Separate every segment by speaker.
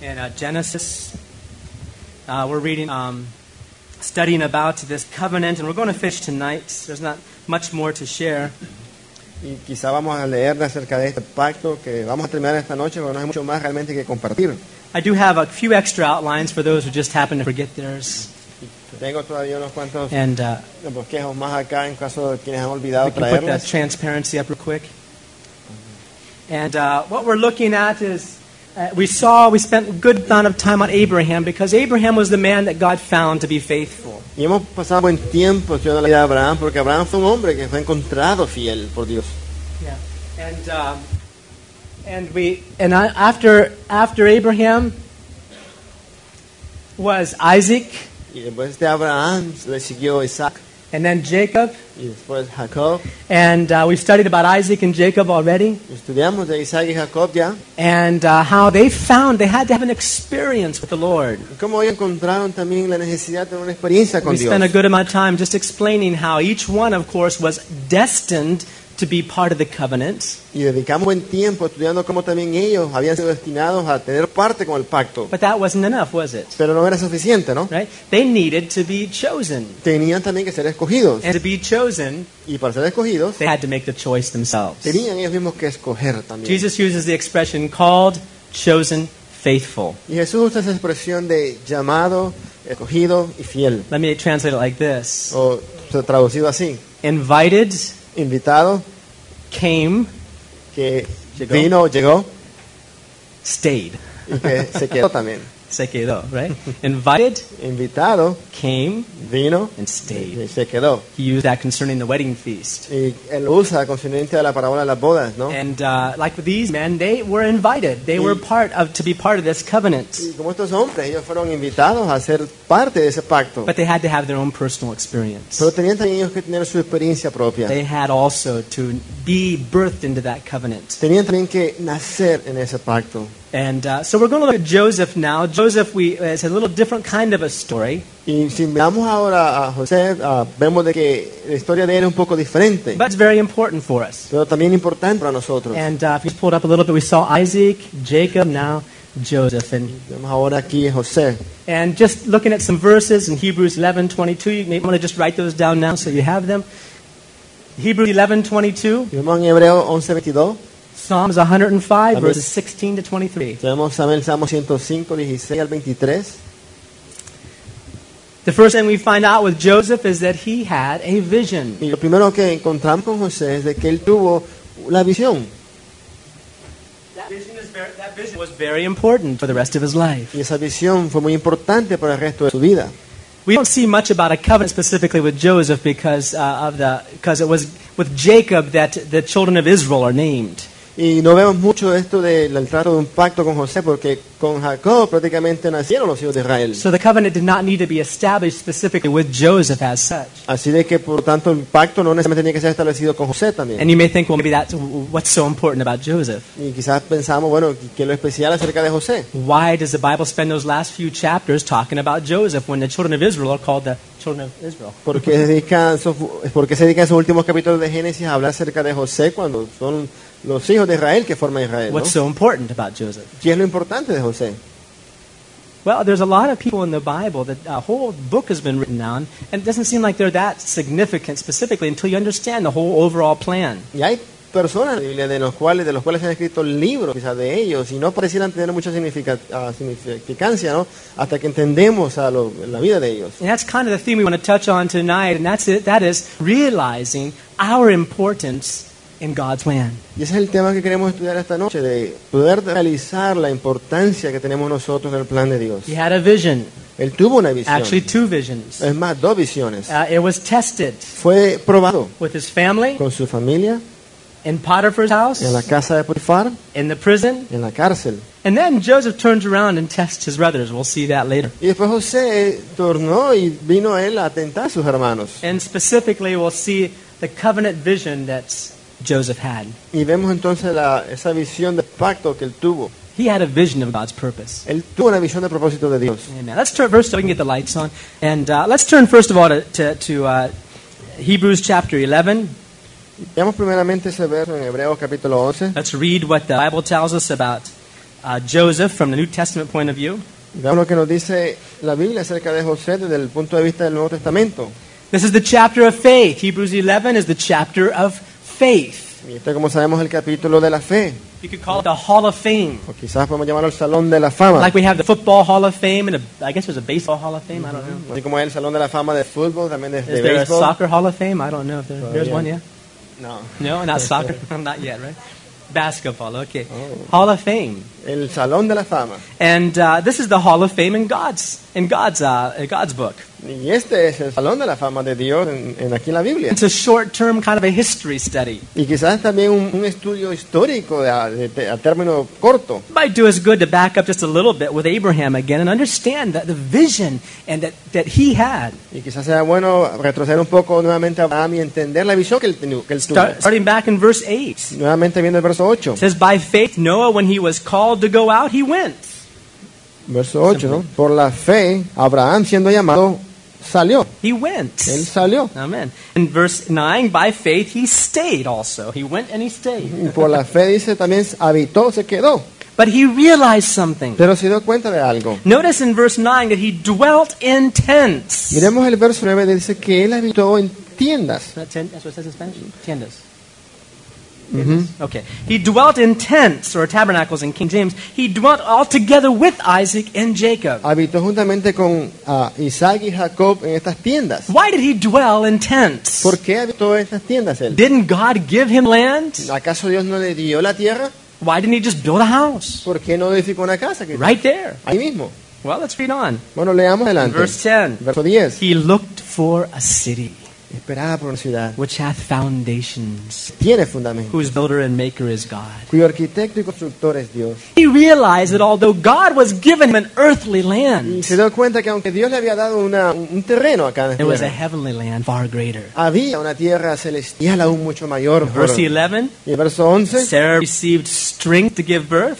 Speaker 1: in uh, Genesis. Uh, we're reading, um, studying about this covenant, and we're going to fish tonight. There's not much more to share.
Speaker 2: Y quizá vamos a leer acerca de este pacto que vamos a terminar esta noche, pero no hay mucho más realmente que compartir.
Speaker 1: I do have a few extra outlines for those who just happen to forget theirs.
Speaker 2: Tengo todavía unos cuantos
Speaker 1: And uh,
Speaker 2: bosquejos más acá en caso de quienes han olvidado
Speaker 1: can put that transparency up real quick. And uh, what we're looking at is uh, we saw, we spent a good amount of time on Abraham because Abraham was the man that God found to be faithful.
Speaker 2: Y hemos pasado buen tiempo estudiando la vida de Abraham, porque Abraham fue un hombre que fue encontrado fiel por Dios.
Speaker 1: Yeah. And, um, and, we, and I, after, after Abraham was Isaac,
Speaker 2: Y después de Abraham le siguió Isaac
Speaker 1: and then Jacob.
Speaker 2: y después Jacob.
Speaker 1: And uh, we've studied about Isaac and Jacob already.
Speaker 2: Estudiamos de Isaac y Jacob ya.
Speaker 1: And uh, how they found they had to have an experience with the Lord.
Speaker 2: Cómo ellos encontraron también la necesidad de una experiencia con
Speaker 1: We
Speaker 2: Dios.
Speaker 1: spent a good amount of time just explaining how each one, of course, was destined to be part of the covenant.
Speaker 2: Y dedicamos buen tiempo estudiando cómo también ellos habían sido destinados a tener parte con el pacto.
Speaker 1: But that wasn't enough, was it?
Speaker 2: Pero no era suficiente, ¿no?
Speaker 1: Right? They needed to be chosen.
Speaker 2: Tenían también que ser escogidos.
Speaker 1: And to be chosen,
Speaker 2: Y para ser escogidos,
Speaker 1: they had to make the choice themselves.
Speaker 2: tenían ellos mismos que escoger también.
Speaker 1: Jesus uses the expression called, chosen, faithful.
Speaker 2: Y Jesús usa esa expresión de llamado, escogido y fiel.
Speaker 1: Let me translate it like this
Speaker 2: O traducido así.
Speaker 1: Invited,
Speaker 2: Invitado,
Speaker 1: came,
Speaker 2: que
Speaker 1: Llegó.
Speaker 2: vino, llegó
Speaker 1: stayed.
Speaker 2: y que se quedó también.
Speaker 1: Se quedó, right? Invited,
Speaker 2: Invitado,
Speaker 1: came,
Speaker 2: vino
Speaker 1: and stayed.
Speaker 2: y se quedó.
Speaker 1: He used that concerning the wedding feast.
Speaker 2: Y él usa consonante de la parábola de las bodas, ¿no?
Speaker 1: And uh, like these men, they were invited. They were part of to be part of this covenant,
Speaker 2: Y como estos hombres, ellos fueron invitados a ser parte de ese pacto.
Speaker 1: but they had to have their own personal experience.
Speaker 2: Pero tenían también ellos que tener su experiencia propia.
Speaker 1: They had also to be birthed into that covenant.
Speaker 2: Tenían también que nacer en ese pacto.
Speaker 1: And uh, so we're going to look at Joseph now. Joseph, we it's a little different kind of a story,
Speaker 2: Y si miramos ahora a José, ah, vemos de que la historia de él es un poco diferente,
Speaker 1: but it's very important for us.
Speaker 2: pero también importante para nosotros.
Speaker 1: And uh, if you just pull it up a little bit, we saw Isaac, Jacob, now Joseph, and
Speaker 2: Vemos ahora aquí a José.
Speaker 1: And just looking at some verses in Hebrews 11, 22, you may want to just write those down now so you have them. Hebrews 11, 22,
Speaker 2: vemos en Hebreo 11:22.
Speaker 1: Psalms 105, verses 16 to 23.
Speaker 2: Tenemos también el Salmo 105, 16 al 23.
Speaker 1: The first thing we find out with Joseph is that he had a vision.
Speaker 2: Y lo primero que encontramos con José es de que él tuvo la visión.
Speaker 1: That vision, is very, that vision was very important for the rest of his life.
Speaker 2: Y esa visión fue muy importante para el resto de su vida.
Speaker 1: We don't see much about a covenant specifically with Joseph because uh, of the because it was with Jacob that the children of Israel are named.
Speaker 2: Y no vemos mucho esto del trato de un pacto con José, porque con Jacob prácticamente nacieron los hijos de Israel.
Speaker 1: So the covenant did not need to be established specifically with Joseph as such.
Speaker 2: Así de que, por tanto, el pacto no necesariamente tenía que ser establecido con José también.
Speaker 1: And you may think, well, maybe that's what's so important about Joseph.
Speaker 2: Y quizás pensamos, bueno, ¿qué es lo especial acerca de José?
Speaker 1: Why does the Bible spend those last few chapters talking about Joseph when the children of Israel are called the children of Israel?
Speaker 2: ¿Por qué, se dedica esos, ¿Por qué se dedican esos últimos capítulos de Génesis a hablar acerca de José cuando son los hijos de Israel que forman Israel? ¿no?
Speaker 1: What's so important about Joseph?
Speaker 2: ¿Qué es lo importante de José?
Speaker 1: Well, there's a lot of people in the Bible that a whole book has been written down, and it doesn't seem like they're that significant specifically until you understand the whole overall plan.
Speaker 2: Y hay personas en la Biblia de los cuales, de los cuales se han escrito libros quizás de ellos y no parecieran tener mucha significa- ah, significancia ¿no? hasta que entendemos a lo- la vida de ellos.
Speaker 1: And that's kind of the theme we want to touch on tonight, and that's it. That is realizing our importance in God's plan.
Speaker 2: Y ese es el tema que queremos estudiar esta noche, de poder realizar la importancia que tenemos nosotros en el plan de Dios.
Speaker 1: He had a vision,
Speaker 2: Él tuvo una visión,
Speaker 1: actually two visions.
Speaker 2: es más, dos visiones.
Speaker 1: Uh, it was tested
Speaker 2: Fue probado
Speaker 1: with his family,
Speaker 2: con su familia,
Speaker 1: in Potiphar's house,
Speaker 2: en la casa de Potifar,
Speaker 1: in the prison,
Speaker 2: en la cárcel.
Speaker 1: and then Joseph turns around and tests his brothers. We'll see that later.
Speaker 2: Y después José tornó y vino él a tentar a sus hermanos.
Speaker 1: And specifically, we'll see the covenant vision that Joseph had.
Speaker 2: Y vemos entonces la- esa visión de pacto que él tuvo.
Speaker 1: He had a vision of God's purpose.
Speaker 2: Él tuvo una visión propósito de Dios.
Speaker 1: Amen. Let's turn first. So we can get the lights on, and uh, let's turn first of all to, to, to uh, Hebrews chapter 11.
Speaker 2: Veamos primeramente ese verso en Hebreos capítulo 11.
Speaker 1: Let's read what the Bible tells us about uh, Joseph from the New Testament point of view.
Speaker 2: Veamos lo que nos dice la Biblia acerca de José desde el punto de vista del Nuevo Testamento.
Speaker 1: This is the chapter of faith. Hebrews 11 is the chapter of faith.
Speaker 2: Y este, como sabemos, el capítulo de la fe.
Speaker 1: You could call it the Hall of Fame.
Speaker 2: O quizás podemos llamarlo el Salón de la Fama.
Speaker 1: Like we have the Football Hall of Fame and a, I guess there's a Baseball Hall of Fame. I don't know.
Speaker 2: Así como es el Salón de la Fama de fútbol, también de,
Speaker 1: Is
Speaker 2: de
Speaker 1: there a. Soccer Hall of Fame? I don't know if there, there's
Speaker 2: yeah.
Speaker 1: one, yeah.
Speaker 2: No.
Speaker 1: No, not soccer. not yet, right? Basketball, okay. Hall of Fame.
Speaker 2: El Salón de la Fama.
Speaker 1: And uh, this is the Hall of Fame in God's, in God's, uh, in God's book.
Speaker 2: Y este es el Salón de la Fama de Dios en, en aquí en la Biblia.
Speaker 1: It's a short-term kind of a history study.
Speaker 2: Y quizás también un, un estudio histórico de, de- de- a término corto.
Speaker 1: It might do us good to back up just a little bit with Abraham again and understand that the vision and that, that he had.
Speaker 2: Y quizás sea bueno retroceder un poco nuevamente a Abraham y entender la visión que él, que él tuvo.
Speaker 1: Start, starting back in verse 8.
Speaker 2: Nuevamente viendo el verso 8.
Speaker 1: It says, By faith, Noah, when he was called to go out, he went.
Speaker 2: Verso 8, ¿no? Por la fe, Abraham siendo llamado, salió.
Speaker 1: He went.
Speaker 2: Él salió.
Speaker 1: Amen. In verse 9, by faith, he stayed also. He went and he
Speaker 2: Y
Speaker 1: stayed.
Speaker 2: por la fe dice también habitó, se quedó.
Speaker 1: But he realized something.
Speaker 2: Pero se dio cuenta de algo.
Speaker 1: Notice in verse 9 that he dwelt in tents.
Speaker 2: Miremos el verso 9, dice que él habitó en tiendas.
Speaker 1: That's what it says in Spanish? Tiendas. Okay. He dwelt in tents or tabernacles in King James. He dwelt all together with Isaac and Jacob.
Speaker 2: Habitó juntamente con ah, Isaac y Jacob en estas tiendas.
Speaker 1: Why did he dwell in tents?
Speaker 2: ¿Por qué habitó en estas tiendas él?
Speaker 1: Didn't God give him land?
Speaker 2: ¿Acaso Dios no le dio la tierra?
Speaker 1: Why didn't he just build a house?
Speaker 2: ¿Por qué no edificó una casa? Que
Speaker 1: Right there.
Speaker 2: Ahí mismo.
Speaker 1: Well, let's read on.
Speaker 2: Bueno, leamos adelante.
Speaker 1: verse 10.
Speaker 2: Verso 10.
Speaker 1: He looked for a city
Speaker 2: Esperaba por una ciudad.
Speaker 1: which hath foundations,
Speaker 2: Tiene fundamento.
Speaker 1: whose builder and maker is God.
Speaker 2: Cuyo arquitecto y constructor es Dios.
Speaker 1: He realized that although God was him an earthly
Speaker 2: Y
Speaker 1: land,
Speaker 2: se dio cuenta que aunque Dios le había dado una- un terreno acá en la
Speaker 1: there was a
Speaker 2: tierra,
Speaker 1: heavenly land far greater.
Speaker 2: había una tierra celestial aún mucho mayor.
Speaker 1: Verse 11
Speaker 2: Y el verso 11.
Speaker 1: Sarah received strength to give birth.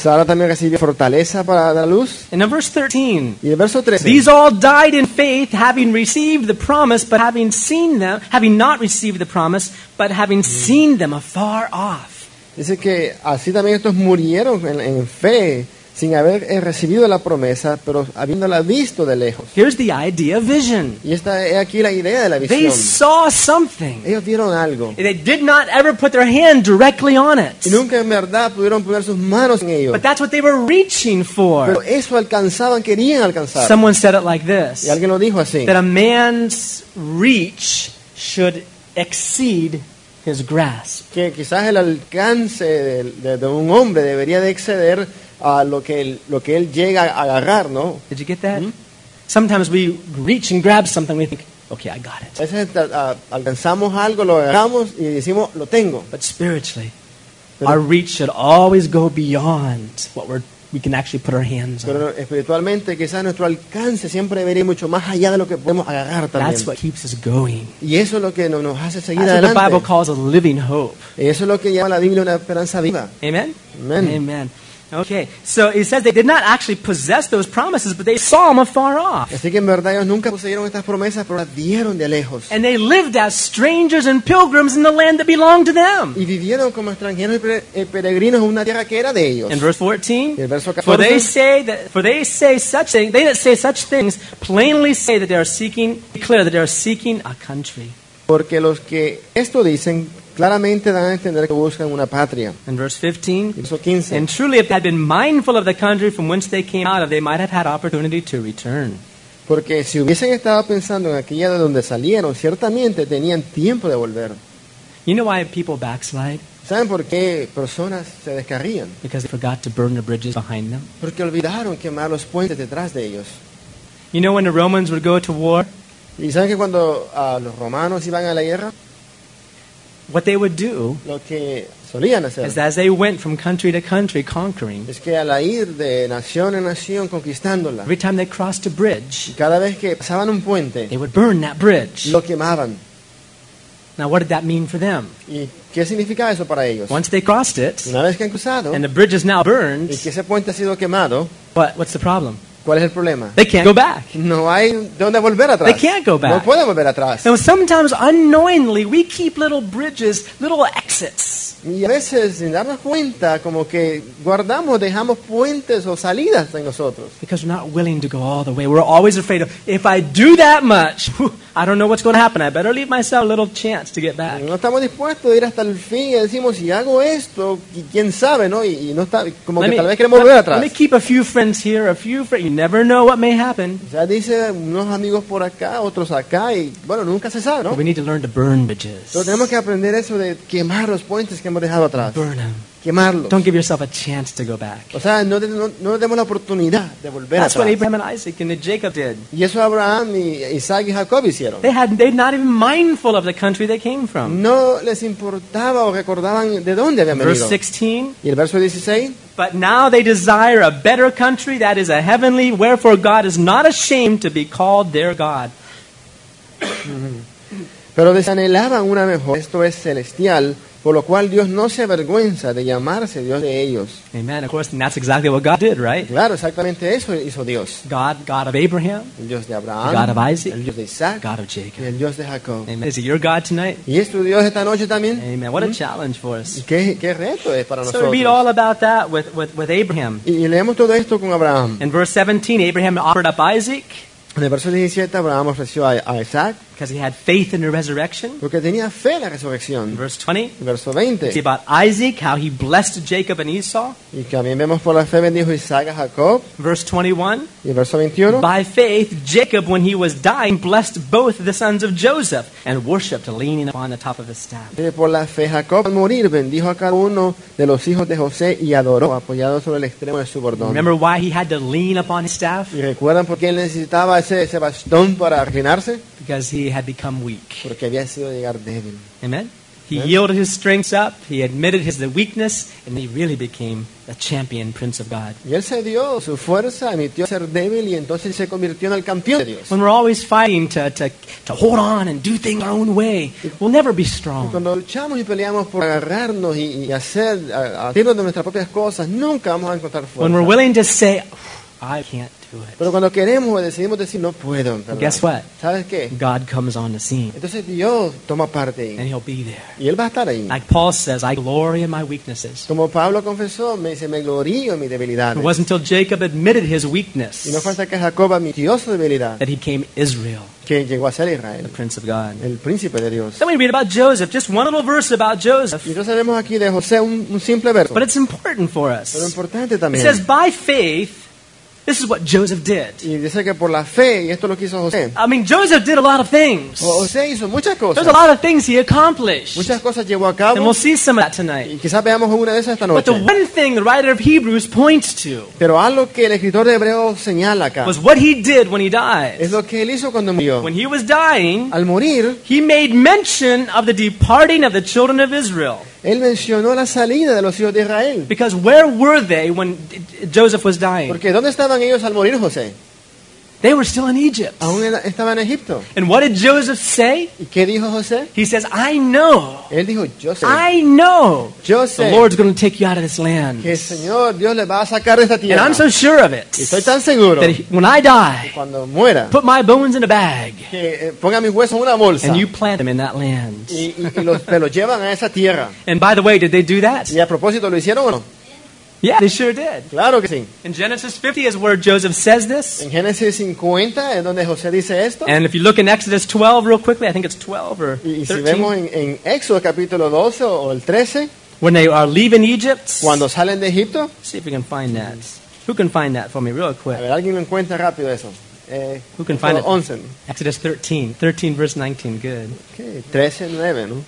Speaker 2: Sara también recibió fortaleza para dar luz.
Speaker 1: And in verse 13,
Speaker 2: Y el verso 13.
Speaker 1: these all died in faith, having received the promise, but having seen them, having not received the promise, but having seen them afar off.
Speaker 2: Dice que así también estos murieron en, en fe, sin haber eh, recibido la promesa, pero habiéndola visto de lejos.
Speaker 1: Here's the idea of vision.
Speaker 2: Y esta es aquí la idea de la
Speaker 1: They
Speaker 2: visión.
Speaker 1: saw something.
Speaker 2: Ellos vieron algo.
Speaker 1: They did not ever put their hand directly on it.
Speaker 2: Y nunca en verdad pudieron poner sus manos en ello.
Speaker 1: But that's what they were reaching for.
Speaker 2: Pero eso alcanzaban, querían alcanzar.
Speaker 1: Someone said it like this
Speaker 2: Y alguien lo dijo así.
Speaker 1: that a man's reach should exceed his grasp.
Speaker 2: Que quizás el alcance de, de- de un hombre debería de exceder a lo que, él, lo que él llega a agarrar, ¿no?
Speaker 1: Did you get that? Sometimes we reach and grab something, we think, okay, I got it.
Speaker 2: A veces a- alcanzamos algo, lo agarramos y decimos, lo tengo.
Speaker 1: But spiritually,
Speaker 2: Pero-
Speaker 1: our reach should always go beyond what we're, we can actually put our hands on.
Speaker 2: Pero espiritualmente quizás nuestro alcance siempre debería ir mucho más allá de lo que podemos agarrar también.
Speaker 1: That's what keeps us going.
Speaker 2: Y eso es lo que no- nos hace seguir
Speaker 1: That's what the Bible
Speaker 2: adelante.
Speaker 1: calls a living hope.
Speaker 2: Y eso es lo que llama la Biblia una esperanza viva.
Speaker 1: Amen?
Speaker 2: Amen.
Speaker 1: Amen. Okay, so it says they did not actually possess those promises, but they saw them afar off.
Speaker 2: Así que en verdad ellos nunca poseyeron estas promesas, pero las vieron de lejos.
Speaker 1: And they lived as strangers and pilgrims in the land that belonged to them.
Speaker 2: Y vivieron como extranjeros y eh, peregrinos en una tierra que era de ellos.
Speaker 1: In verse 14,
Speaker 2: Y el verso
Speaker 1: for they
Speaker 2: 14.
Speaker 1: say that for they say such things, they that say such things plainly say that they are seeking, declare that they are seeking a country.
Speaker 2: Porque los que esto dicen claramente dan a entender que buscan una patria.
Speaker 1: In verse 15,
Speaker 2: Verso 15.
Speaker 1: and truly if they had been mindful of the country from whence they came out of, they might have had opportunity to return.
Speaker 2: Porque si hubiesen estado pensando en aquella de donde salieron, ciertamente tenían tiempo de volver.
Speaker 1: You know why people backslide?
Speaker 2: ¿Saben por qué personas se descarrían?
Speaker 1: Because they forgot to burn the bridges behind them.
Speaker 2: Porque olvidaron quemar los puentes detrás de ellos.
Speaker 1: You know when the Romans would go to war,
Speaker 2: Y saben que cuando ah, los romanos iban a la guerra,
Speaker 1: what they would do
Speaker 2: lo que solían hacer
Speaker 1: is as they went from country to country conquering,
Speaker 2: es que al ir de nación en nación conquistándola,
Speaker 1: every time they crossed a bridge,
Speaker 2: cada vez que pasaban un puente,
Speaker 1: they would burn that bridge.
Speaker 2: lo quemaban.
Speaker 1: Now, what did that mean for them?
Speaker 2: ¿Y qué eso para ellos?
Speaker 1: Once they crossed it,
Speaker 2: Una vez que han cruzado
Speaker 1: and the bridge is now burned,
Speaker 2: y que ese puente ha sido quemado,
Speaker 1: what, what's the problem?
Speaker 2: ¿Cuál es el problema?
Speaker 1: They can't go back.
Speaker 2: No hay de dónde volver atrás.
Speaker 1: They can't go back.
Speaker 2: No pueden volver atrás.
Speaker 1: So sometimes unknowingly, we keep little bridges, little exits.
Speaker 2: Y a veces, sin darnos cuenta, como que guardamos, dejamos puentes o salidas en nosotros.
Speaker 1: Because we're not willing to go all the way. We're always afraid of, if I do that much, whew, I don't know what's going to happen. I better leave myself a little chance to get back.
Speaker 2: No estamos dispuestos a ir hasta el fin y decimos, si hago esto, qui- quién sabe, ¿no? Y, y no está, como que tal vez queremos volver
Speaker 1: let-
Speaker 2: atrás.
Speaker 1: let me keep a few friends here, a few friends. You never know what may happen.
Speaker 2: O sea, dice unos amigos por acá, otros acá, y bueno, nunca se sabe, ¿no?
Speaker 1: But we need to learn to burn bridges.
Speaker 2: Entonces tenemos que aprender eso de quemar los puentes que hemos dejado atrás.
Speaker 1: Burn them.
Speaker 2: Quemarlos.
Speaker 1: Don't give yourself a chance to go back.
Speaker 2: O sea, no, no, no demos la oportunidad de volver
Speaker 1: That's what
Speaker 2: atrás.
Speaker 1: Abraham and Isaac and Jacob did.
Speaker 2: Y eso Abraham, y Isaac y Jacob hicieron.
Speaker 1: They had they're not even mindful of the country they came from.
Speaker 2: No les importaba o recordaban de dónde habían
Speaker 1: Verse
Speaker 2: venido.
Speaker 1: 16.
Speaker 2: Y el verso 16,
Speaker 1: But now they desire a better country that is a heavenly, wherefore God is not ashamed to be called their God.
Speaker 2: pero desanhelaban una mejor, esto es celestial, por lo cual Dios no se avergüenza de llamarse Dios de ellos.
Speaker 1: Amen. Of course, and that's exactly what God did, right?
Speaker 2: Claro, exactamente eso hizo Dios.
Speaker 1: God, God of Abraham,
Speaker 2: El Dios de
Speaker 1: the God
Speaker 2: Abraham,
Speaker 1: of Isaac,
Speaker 2: el Dios de Isaac
Speaker 1: God of
Speaker 2: y
Speaker 1: Jacob.
Speaker 2: el Dios de Jacob.
Speaker 1: Amen. Is it your God tonight?
Speaker 2: ¿Y es tu Dios esta noche también?
Speaker 1: Amen. What a challenge for us.
Speaker 2: ¿Qué, qué reto es para
Speaker 1: So we read
Speaker 2: nosotros?
Speaker 1: all about that with, with, with Abraham.
Speaker 2: Y, y leemos todo esto con Abraham.
Speaker 1: In verse 17, Abraham offered up Isaac
Speaker 2: En el verso 17, Abraham ofreció a, a Isaac
Speaker 1: because he had faith in the resurrection.
Speaker 2: porque tenía fe en la resurrección.
Speaker 1: verse 20,
Speaker 2: El verso
Speaker 1: see
Speaker 2: 20.
Speaker 1: about Isaac, how he blessed Jacob and Esau.
Speaker 2: Y también vemos por la fe bendijo Isaac a Jacob.
Speaker 1: Verse 21,
Speaker 2: Y verso 21.
Speaker 1: by faith, Jacob, when he was dying, blessed both the sons of Joseph and worshipped, leaning upon the top of his staff.
Speaker 2: Por la fe Jacob al morir bendijo a cada uno de los hijos de José y adoró apoyado sobre el extremo de su bordón.
Speaker 1: Remember why he had to lean upon his staff?
Speaker 2: ¿Y recuerdan por qué él necesitaba ese, ese bastón para reclinarse?
Speaker 1: Because he had become weak.
Speaker 2: Porque había sido llegar débil.
Speaker 1: Amen? He yielded his strengths up, he admitted his weakness, and he really became a champion prince of God.
Speaker 2: Y él se dio su fuerza, admitió ser débil y entonces se convirtió en el campeón de Dios.
Speaker 1: When we're always fighting to, to, to hold on and do things our own way, we'll never be strong.
Speaker 2: Cuando luchamos y peleamos por agarrarnos y, y hacer, a, a hacernos de nuestras propias cosas, nunca vamos a encontrar
Speaker 1: When we're willing to say, I can't do it,
Speaker 2: Pero cuando queremos o decidimos decir, no puedo, ¿verdad?
Speaker 1: guess what?
Speaker 2: ¿sabes qué?
Speaker 1: God comes on the scene
Speaker 2: Entonces Dios toma parte
Speaker 1: and he'll be there.
Speaker 2: Y Él va a estar ahí.
Speaker 1: Like Paul says, I glory in my weaknesses.
Speaker 2: Como Pablo confesó, me dice, me glorío en mi debilidad.
Speaker 1: It wasn't until Jacob admitted his
Speaker 2: Y no
Speaker 1: weakness
Speaker 2: falta que Jacob admitió su debilidad,
Speaker 1: that he became Israel,
Speaker 2: que llegó a ser
Speaker 1: the prince of God.
Speaker 2: el príncipe de Dios.
Speaker 1: Then we read about Joseph, just one little verse about
Speaker 2: Y
Speaker 1: Joseph,
Speaker 2: entonces vemos aquí de José un, un simple verso,
Speaker 1: but it's important for
Speaker 2: pero
Speaker 1: us.
Speaker 2: importante
Speaker 1: It says, by faith, this is what Joseph did.
Speaker 2: Y dice que por la fe, y esto lo que hizo José.
Speaker 1: I mean, Joseph did a lot of things.
Speaker 2: José hizo muchas
Speaker 1: There's a lot of things he accomplished.
Speaker 2: Muchas cosas llevó a
Speaker 1: And we'll see some of that tonight.
Speaker 2: Y quizás veamos una de esas esta
Speaker 1: But the one thing the writer of Hebrews points to
Speaker 2: Pero algo que el escritor de Hebreos señala acá
Speaker 1: was what he did when he died.
Speaker 2: es lo que él hizo cuando murió.
Speaker 1: When he was dying,
Speaker 2: Al morir,
Speaker 1: he made mention of the departing of the children of Israel.
Speaker 2: Él mencionó la salida de los hijos de Israel.
Speaker 1: Because where were they when Joseph was dying?
Speaker 2: Porque ¿dónde estaban ellos al morir, José?
Speaker 1: They were still in Egypt.
Speaker 2: Aún estaban en Egipto.
Speaker 1: And what did Joseph say?
Speaker 2: ¿Y qué dijo José?
Speaker 1: He says, I know,
Speaker 2: Él dijo, yo sé,
Speaker 1: I know
Speaker 2: yo
Speaker 1: the
Speaker 2: sé
Speaker 1: Lord's going to take you out of this land.
Speaker 2: que el Señor Dios le va a sacar de esta
Speaker 1: And. I'm so sure of it
Speaker 2: Y estoy tan seguro
Speaker 1: that he- when I die,
Speaker 2: cuando muera
Speaker 1: put my bones in a bag
Speaker 2: que eh, ponga mis huesos en una bolsa
Speaker 1: and you plant them in that land.
Speaker 2: y, y- y los, me los llevan a esa tierra.
Speaker 1: And by the way, did they do that?
Speaker 2: Y a propósito, ¿lo hicieron o no?
Speaker 1: Yeah, they sure did.
Speaker 2: Claro que sí.
Speaker 1: In Genesis 50 is where Joseph says this.
Speaker 2: En Génesis 50 es donde José dice esto.
Speaker 1: And if you look in Exodus 12 real quickly, I think it's 12 or
Speaker 2: Y, y si
Speaker 1: 13,
Speaker 2: vemos en, en Éxodo capítulo 12 o, el 13,
Speaker 1: when they are leaving Egypt.
Speaker 2: cuando salen de Egipto,
Speaker 1: See if we can find that. Who can find that for me real quick?
Speaker 2: a ver, alguien lo encuentra rápido eso. Eh,
Speaker 1: Who can find it?
Speaker 2: 11,
Speaker 1: Exodus 13, 13 verse 19. Good.
Speaker 2: ok, 13, 9, ¿no?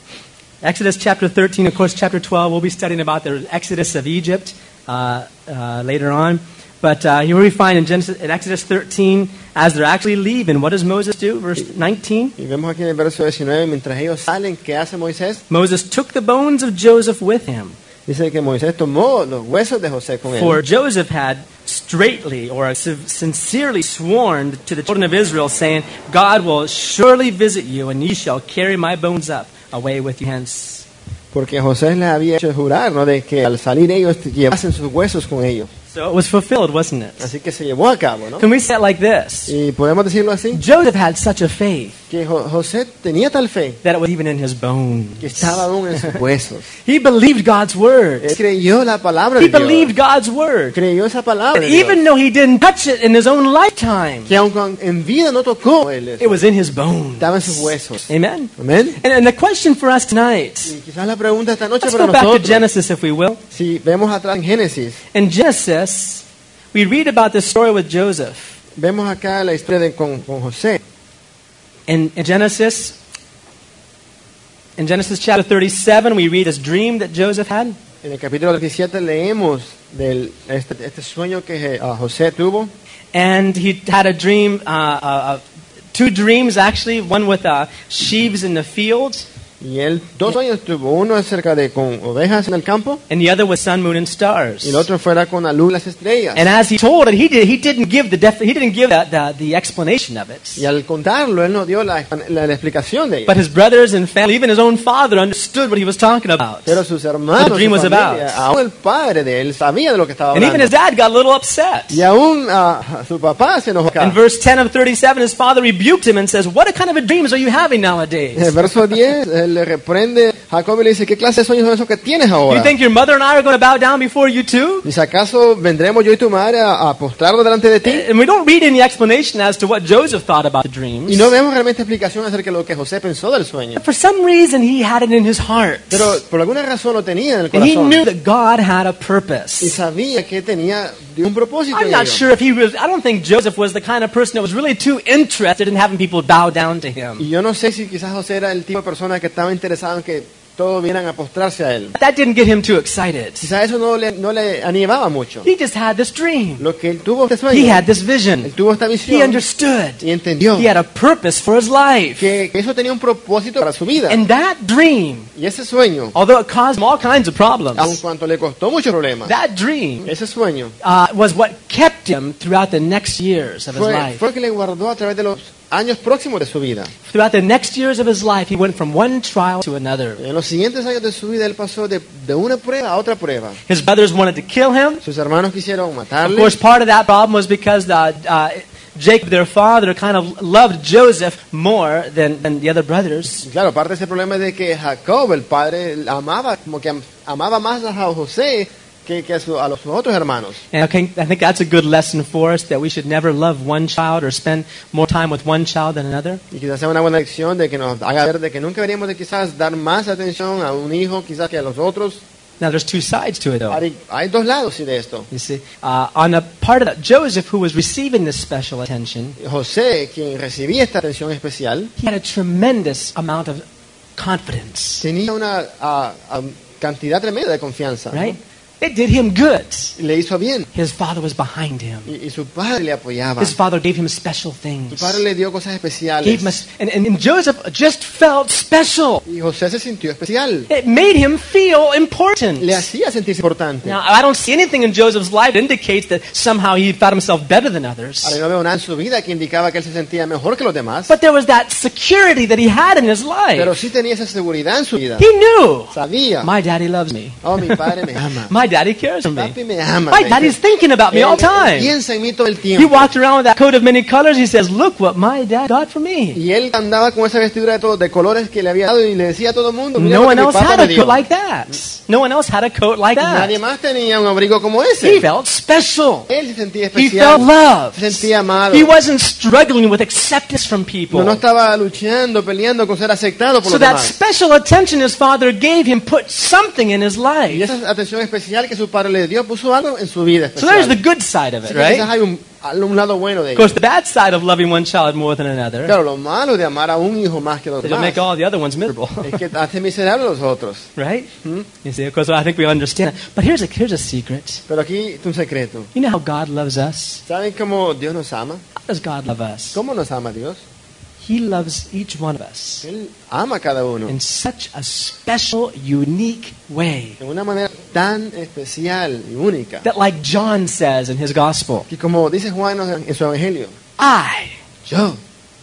Speaker 1: Exodus chapter 13, of course, chapter 12, we'll be studying about the exodus of Egypt later on. But uh, here we find in, Genesis, in Exodus 13, as they're actually leaving, what does Moses do? Verse 19.
Speaker 2: Y vemos aquí en el verso 19, mientras ellos salen, ¿qué hace Moisés?
Speaker 1: Moses took the bones of Joseph with him.
Speaker 2: Dice que Moisés tomó los huesos de José con
Speaker 1: For. Joseph had straightly or sincerely sworn to the children of Israel, saying, God will surely visit you, and ye shall carry my bones up away with you hence.
Speaker 2: Porque José les había hecho jurar, ¿no? De que al salir ellos llevasen sus huesos con ellos.
Speaker 1: So it was fulfilled, wasn't it?
Speaker 2: Así que se llevó a cabo, ¿no?
Speaker 1: Can we say it like this?
Speaker 2: Y podemos decirlo así,
Speaker 1: Joseph had such a faith
Speaker 2: que Jo- José tenía tal fe
Speaker 1: that it was even in his
Speaker 2: que
Speaker 1: bones.
Speaker 2: estaba aún en sus huesos.
Speaker 1: He believed God's word.
Speaker 2: Él creyó la palabra
Speaker 1: He
Speaker 2: de Dios.
Speaker 1: believed God's word.
Speaker 2: Creyó esa palabra de
Speaker 1: Even
Speaker 2: Dios.
Speaker 1: though he didn't touch it in his own lifetime,
Speaker 2: Que aunque en vida no tocó él eso,
Speaker 1: it was in his bones.
Speaker 2: estaba en sus huesos.
Speaker 1: Amen.
Speaker 2: Amén.
Speaker 1: And, and the question for us tonight,
Speaker 2: Y quizás la pregunta esta noche
Speaker 1: let's
Speaker 2: para
Speaker 1: go back to
Speaker 2: nosotros,
Speaker 1: Genesis if we will.
Speaker 2: si vemos atrás en Génesis,
Speaker 1: In Genesis, we read about this story with Joseph.
Speaker 2: vemos acá la historia de con, con José.
Speaker 1: In, in Genesis, in Genesis chapter 37, we read this dream that Joseph had.
Speaker 2: En el capítulo 17 leemos del este, este sueño que ah, José tuvo.
Speaker 1: And he had a dream, uh, uh, uh, two dreams actually, one with uh, sheaves in the fields,
Speaker 2: Y él dos sueños tuvo. Uno acerca de con ovejas en el campo
Speaker 1: and the other was sun, moon, and stars.
Speaker 2: y el otro fuera con la las estrellas.
Speaker 1: And as he told it, he, did, he didn't give, the, def, he didn't give the, the, the explanation of it.
Speaker 2: Y al contarlo, él nos dio la, la- la explicación de
Speaker 1: But his brothers and family, even his own father, understood what he was talking about.
Speaker 2: Pero sus hermanos,
Speaker 1: the dream was
Speaker 2: familia,
Speaker 1: about.
Speaker 2: aún el padre de él sabía de lo que estaba
Speaker 1: And even his dad got a little upset.
Speaker 2: Y aún ah, su papá se enojó.
Speaker 1: In verse 10 of 37, his father rebuked him and says, What kind of a dreams are you having nowadays?
Speaker 2: verso 10, él le reprende Jacob y le dice, ¿qué clase de sueños son esos que tienes
Speaker 1: You
Speaker 2: ahora?
Speaker 1: think your mother and I are going to bow down before you too?
Speaker 2: Dice, ¿acaso vendremos yo y tu madre a, a postrarnos delante de ti?
Speaker 1: And we don't read any explanation as to what Joseph thought about the dreams.
Speaker 2: Y no vemos realmente explicación acerca de lo que José pensó del sueño.
Speaker 1: For some reason, he had it in his heart.
Speaker 2: Pero por alguna razón lo tenía en el
Speaker 1: And he
Speaker 2: corazón.
Speaker 1: knew that God had a
Speaker 2: Y
Speaker 1: purpose.
Speaker 2: sabía que tenía un propósito
Speaker 1: I'm not sure if he was, I don't think Joseph was the kind of person that was really too interested in having people bow down to him.
Speaker 2: Y yo no sé si quizás José era el tipo de persona que estaba interesado en que todos a postrarse a él.
Speaker 1: That didn't get him too excited.
Speaker 2: Quizás eso no le, no le animaba mucho.
Speaker 1: He just had this dream.
Speaker 2: Lo que él tuvo este
Speaker 1: He
Speaker 2: sueño,
Speaker 1: had this
Speaker 2: él
Speaker 1: vision.
Speaker 2: tuvo esta
Speaker 1: He
Speaker 2: visión
Speaker 1: understood.
Speaker 2: y entendió
Speaker 1: He had a purpose for his life.
Speaker 2: que que eso tenía un propósito para su vida.
Speaker 1: And that dream,
Speaker 2: Y ese sueño,
Speaker 1: although it caused him all kinds of
Speaker 2: aun
Speaker 1: problems,
Speaker 2: cuanto le costó muchos problemas,
Speaker 1: that dream
Speaker 2: ese sueño
Speaker 1: uh, was what kept him throughout the next years of his
Speaker 2: fue,
Speaker 1: life.
Speaker 2: fue el que le guardó a través de los años próximos de su vida.
Speaker 1: Throughout the next years of his life, he went from one trial to another.
Speaker 2: En los siguientes años de su vida, él pasó de, de una prueba a otra prueba.
Speaker 1: His brothers wanted to kill him.
Speaker 2: Sus hermanos quisieron
Speaker 1: Of
Speaker 2: matarle.
Speaker 1: course, part of that problem was because the, uh, Jacob, their father, kind of loved Joseph more than, than the other brothers.
Speaker 2: Claro, parte de ese problema es de que Jacob, el padre, amaba, como que am- amaba más a José que, que a, su- a los otros hermanos.
Speaker 1: And I think, I think that's a good lesson for us that we should never love one child or spend more time with one child than another.
Speaker 2: Y quizás sea una buena lección de que nos haga ver de que nunca deberíamos de quizás dar más atención a un hijo quizás que a los otros.
Speaker 1: Now, there's two sides to it, though.
Speaker 2: Hay, hay dos lados de esto.
Speaker 1: You see, uh, on the part of the, Joseph, who was receiving this special attention,
Speaker 2: José, quien recibía esta atención especial,
Speaker 1: he had a tremendous amount of confidence,
Speaker 2: tenía una ah, ah, cantidad tremenda de confianza. ¿no?
Speaker 1: It did him good.
Speaker 2: Le hizo bien.
Speaker 1: His father was behind him.
Speaker 2: Y, y su padre le apoyaba.
Speaker 1: His father gave him special things.
Speaker 2: Su padre le dio cosas
Speaker 1: Gave
Speaker 2: especiales.
Speaker 1: him a, and, and, and Joseph just felt special.
Speaker 2: Y José se sintió especial.
Speaker 1: It made him feel important.
Speaker 2: Le hacía sentirse importante.
Speaker 1: Now, I don't see anything in Joseph's life that indicates that somehow he thought himself better than others.
Speaker 2: Ahora no veo nada en su vida que indicaba que él se sentía mejor que los demás.
Speaker 1: But there was that security that he had in his life.
Speaker 2: Pero sí tenía esa seguridad en su vida.
Speaker 1: He knew.
Speaker 2: Sabía.
Speaker 1: My daddy loves me.
Speaker 2: Oh, mi padre me ama.
Speaker 1: My daddy cares for me.
Speaker 2: Papi me ama.
Speaker 1: My
Speaker 2: me
Speaker 1: daddy's
Speaker 2: dice.
Speaker 1: thinking about me all the time.
Speaker 2: piensa en mí todo el
Speaker 1: He
Speaker 2: tiempo.
Speaker 1: walked around with that coat of many colors. He says, Look what my dad got for me.
Speaker 2: Y él andaba con esa vestidura de, todo- de colores que le había dado y le decía a todo el mundo, mira
Speaker 1: No
Speaker 2: lo
Speaker 1: one
Speaker 2: que mi
Speaker 1: else had a coat like that. No one else had a coat like
Speaker 2: Nadie
Speaker 1: that.
Speaker 2: más tenía un abrigo como
Speaker 1: He
Speaker 2: ese.
Speaker 1: felt special.
Speaker 2: Él se sentía
Speaker 1: He
Speaker 2: especial.
Speaker 1: felt loved.
Speaker 2: Se sentía amado.
Speaker 1: He wasn't struggling with acceptance from people.
Speaker 2: No, no estaba luchando, peleando con ser aceptado por
Speaker 1: So
Speaker 2: los
Speaker 1: that
Speaker 2: demás.
Speaker 1: special attention his father gave him put something in his
Speaker 2: Y
Speaker 1: life.
Speaker 2: esa atención especial que su padre le dio puso algo en su vida
Speaker 1: So there's
Speaker 2: especial.
Speaker 1: the good side of
Speaker 2: Así
Speaker 1: it,
Speaker 2: que quizás
Speaker 1: right?
Speaker 2: hay un, un lado bueno de
Speaker 1: Of
Speaker 2: ello.
Speaker 1: course, the bad side of loving one child more than another
Speaker 2: Claro, lo malo de amar a un hijo más que a los
Speaker 1: is to
Speaker 2: demás
Speaker 1: make all the other ones miserable,
Speaker 2: es que hace miserable a los otros.
Speaker 1: right? You see, of course, I think we understand. But here's a here's a secret.
Speaker 2: Pero aquí es un secreto.
Speaker 1: You know how God loves us?
Speaker 2: ¿Saben cómo Dios nos ama?
Speaker 1: How does God love us?
Speaker 2: ¿Cómo nos ama Dios?
Speaker 1: He loves each one of us
Speaker 2: Él ama a cada uno
Speaker 1: in such a special, unique way
Speaker 2: de una manera tan especial y única.
Speaker 1: that, like John says in his gospel,
Speaker 2: Y como dice Juan en su evangelio,
Speaker 1: I,
Speaker 2: yo,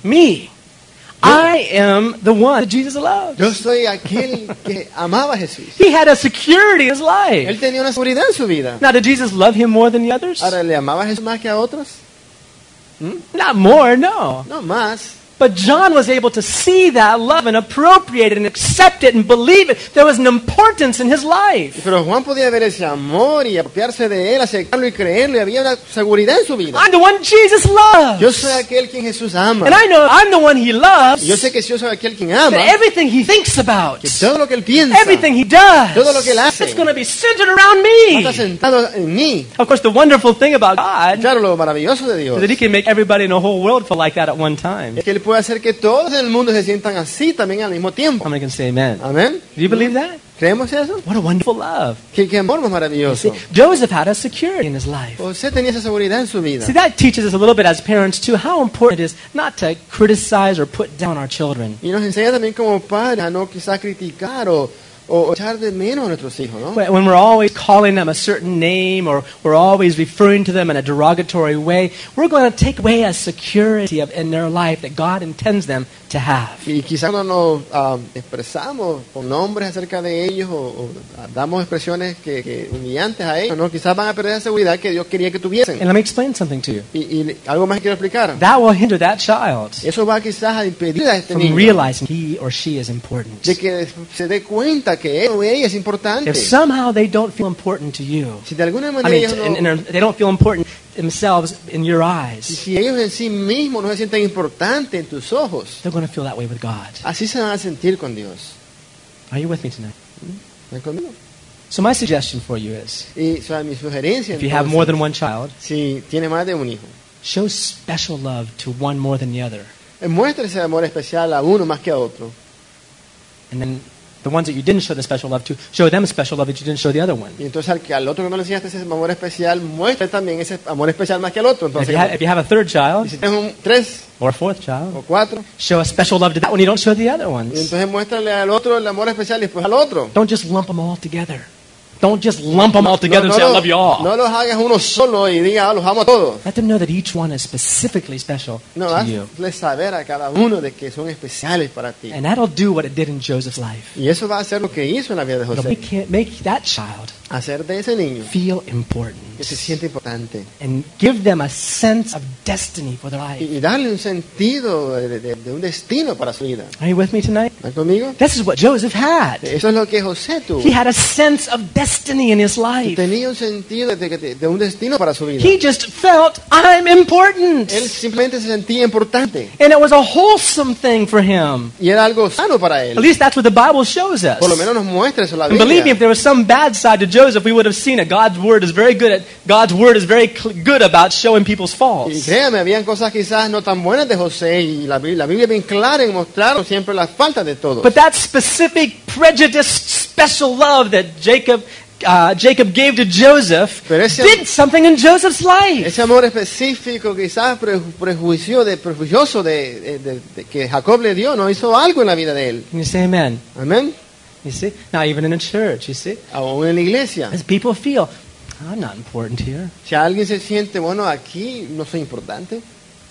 Speaker 1: me, I am the one that Jesus loved.
Speaker 2: yo soy aquel que amaba a Jesús.
Speaker 1: He had a security in his life.
Speaker 2: Él tenía una seguridad en su vida.
Speaker 1: Now, did Jesus love him more than the others?
Speaker 2: Ahora, ¿le amaba a Jesús más que a otros?
Speaker 1: Not more, no.
Speaker 2: No más.
Speaker 1: But John was able to see that love and appropriate it and accept it and believe it. There was an importance in his life.
Speaker 2: Pero Juan podía ver ese amor y apropiarse de él, aceptarlo y creerlo, y había una seguridad en su vida.
Speaker 1: I'm the one Jesus loves.
Speaker 2: Yo soy aquel quien Jesús ama.
Speaker 1: And I know I'm the one he loves.
Speaker 2: Yo sé que yo soy aquel quien ama,
Speaker 1: That everything he thinks about,
Speaker 2: que todo lo que él piensa
Speaker 1: everything he does,
Speaker 2: Todo lo que él hace.
Speaker 1: it's going to be centered around me.
Speaker 2: está
Speaker 1: me.
Speaker 2: sentado en mí.
Speaker 1: Of course, the wonderful thing about God
Speaker 2: Claro, lo maravilloso de
Speaker 1: is
Speaker 2: Dios
Speaker 1: that he can make everybody in the whole world feel like that at one time.
Speaker 2: es que él puede hacer que todos en el mundo se sientan así también al mismo tiempo.
Speaker 1: How many can say amen?
Speaker 2: Amén.
Speaker 1: Do you believe that?
Speaker 2: ¿Creemos eso?
Speaker 1: What a wonderful love.
Speaker 2: ¿Qué, qué amor más maravilloso.
Speaker 1: See, Joseph had a security in his life.
Speaker 2: José tenía esa seguridad en su vida.
Speaker 1: See, that teaches us a little bit as parents, too, how important it is not to criticize or put down our children.
Speaker 2: Y nos enseña también como padres a no quizás criticar o, o echar de menos a nuestros hijos, ¿no?
Speaker 1: When we're always calling them a certain name or we're always referring to them in a derogatory way, we're going to take away a security of, in their life that God intends them to have.
Speaker 2: Y quizás cuando nos ah, expresamos con nombres acerca de ellos o, o, damos expresiones que, que humillantes a ellos, ¿no? quizás van a perder la seguridad que Dios quería que tuviesen.
Speaker 1: And let me explain something to you.
Speaker 2: Y, y algo más que quiero explicar.
Speaker 1: That will hinder that child
Speaker 2: Eso va quizás a impedir a este
Speaker 1: from
Speaker 2: niño
Speaker 1: realizing he or she is important.
Speaker 2: de que se dé cuenta que él o ella es importante.
Speaker 1: If somehow they don't feel important to you,
Speaker 2: Si de alguna
Speaker 1: I
Speaker 2: manera
Speaker 1: mean,
Speaker 2: ellos no,
Speaker 1: and they don't feel important themselves in your
Speaker 2: y
Speaker 1: eyes,
Speaker 2: si ellos en sí mismos no se sienten importantes en tus ojos,
Speaker 1: they're going to feel that way with God.
Speaker 2: así se van a sentir con Dios.
Speaker 1: Are you with me tonight?
Speaker 2: ¿Están conmigo?
Speaker 1: So my suggestion for you is,
Speaker 2: Y o sea, mi sugerencia
Speaker 1: if you have more than one child,
Speaker 2: si tiene más de un hijo,
Speaker 1: show special love to one more than the other.
Speaker 2: ese amor especial a uno más que a otro.
Speaker 1: And then the ones that you didn't show the special love to, show them special love that you didn't show the other one.
Speaker 2: Y entonces al, que, al otro que no le enseñaste ese amor especial, muestre también ese amor especial más que al otro.
Speaker 1: And if, you have, if you have a third
Speaker 2: y
Speaker 1: child
Speaker 2: si tienes un, tres
Speaker 1: or a fourth
Speaker 2: o
Speaker 1: child,
Speaker 2: cuatro,
Speaker 1: show a special love to that one you don't show the other
Speaker 2: y
Speaker 1: ones.
Speaker 2: entonces muéstrale al otro el amor especial y después al otro.
Speaker 1: Don't just lump them all together. Don't just lump them all together
Speaker 2: no,
Speaker 1: and say, I love you all.
Speaker 2: no los hagas uno solo y diga, ah, los amo a todos.
Speaker 1: Let them know that each one is specifically special
Speaker 2: No,
Speaker 1: to you.
Speaker 2: hazle saber a cada uno de que son especiales para ti.
Speaker 1: And that'll do what it did in Joseph's life.
Speaker 2: Y eso va a hacer lo que hizo en la vida de
Speaker 1: It'll
Speaker 2: José.
Speaker 1: make, make that child
Speaker 2: Hacer de ese niño
Speaker 1: feel important
Speaker 2: que se siente importante.
Speaker 1: and give them a sense of destiny for their life.
Speaker 2: Y, darle un sentido de, de- de un destino para su vida.
Speaker 1: Are you with me tonight?
Speaker 2: ¿Están conmigo?
Speaker 1: This is what Joseph had.
Speaker 2: Eso es lo que José tuvo.
Speaker 1: He had a sense of destiny in his life.
Speaker 2: Tenía un sentido de, de- de un destino para su vida.
Speaker 1: He just felt, I'm important.
Speaker 2: Él simplemente se sentía importante.
Speaker 1: And it was a wholesome thing for him.
Speaker 2: Y era algo sano para
Speaker 1: At least that's what the Bible shows us.
Speaker 2: Por lo menos nos muestra eso la
Speaker 1: And believe me, if there was some bad side to Joseph, we would have seen it. God's word is very good at God's word is very good about showing people's
Speaker 2: Y
Speaker 1: faults.
Speaker 2: créame, habían cosas quizás no tan buenas de José y la, la Biblia es bien clara en mostrar siempre las faltas de todos.
Speaker 1: But that specific prejudiced special love that Jacob uh, Jacob gave to Joseph
Speaker 2: Pero ese-
Speaker 1: did something in Joseph's life.
Speaker 2: Ese amor específico, quizás pre- prejuicio de, prejuicioso de, de- de- de que Jacob le dio, no hizo algo en la vida de él.
Speaker 1: Can you say amen?
Speaker 2: Amén.
Speaker 1: You see? not even in a church, you see?
Speaker 2: Aún en la iglesia.
Speaker 1: As people feel, I'm not important here.
Speaker 2: Si alguien se siente, bueno, aquí no soy importante,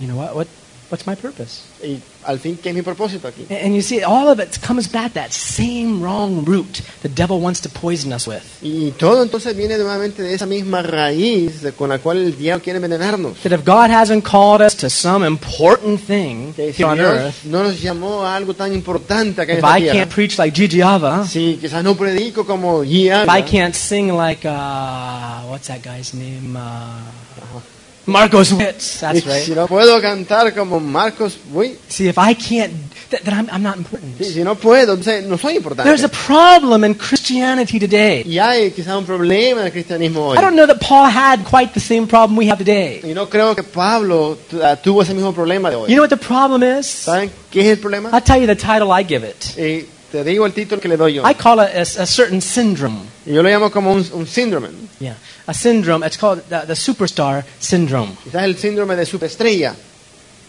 Speaker 1: You know what? What what's my purpose?
Speaker 2: y al fin, ¿qué es mi propósito aquí?
Speaker 1: And you see, all of it comes back that same wrong root the devil wants to poison us with.
Speaker 2: Y todo entonces viene nuevamente de esa misma raíz de- con la cual el diablo quiere envenenarnos.
Speaker 1: That if God hasn't called us to some important thing
Speaker 2: Que si
Speaker 1: here on earth,
Speaker 2: no nos llamó a algo tan importante acá en
Speaker 1: if
Speaker 2: esta
Speaker 1: I
Speaker 2: tierra,
Speaker 1: can't preach like Gigi Ava,
Speaker 2: si quizás no predico como
Speaker 1: if I can't sing like uh, what's that guy's name? Uh, Marcos Witt. That's
Speaker 2: si
Speaker 1: right.
Speaker 2: no puedo cantar como Marcos, uy,
Speaker 1: See, if I can't, th- then I'm, I'm not important.
Speaker 2: si, si no puedo, entonces no soy importante.
Speaker 1: There's a problem in Christianity today.
Speaker 2: Y hay quizás un problema en el cristianismo hoy.
Speaker 1: I don't know that Paul had quite the same problem we have today.
Speaker 2: Y no creo que Pablo tu- ah, tuvo ese mismo problema de hoy.
Speaker 1: You know what the problem is?
Speaker 2: ¿Saben qué es el problema?
Speaker 1: I'll tell you the title I give it.
Speaker 2: Y te digo el título que le doy yo.
Speaker 1: I call it a, a certain syndrome.
Speaker 2: Y yo lo llamo como un, un síndrome.
Speaker 1: Yeah, a syndrome. It's called the, the superstar syndrome,
Speaker 2: Quizás el síndrome de superestrella.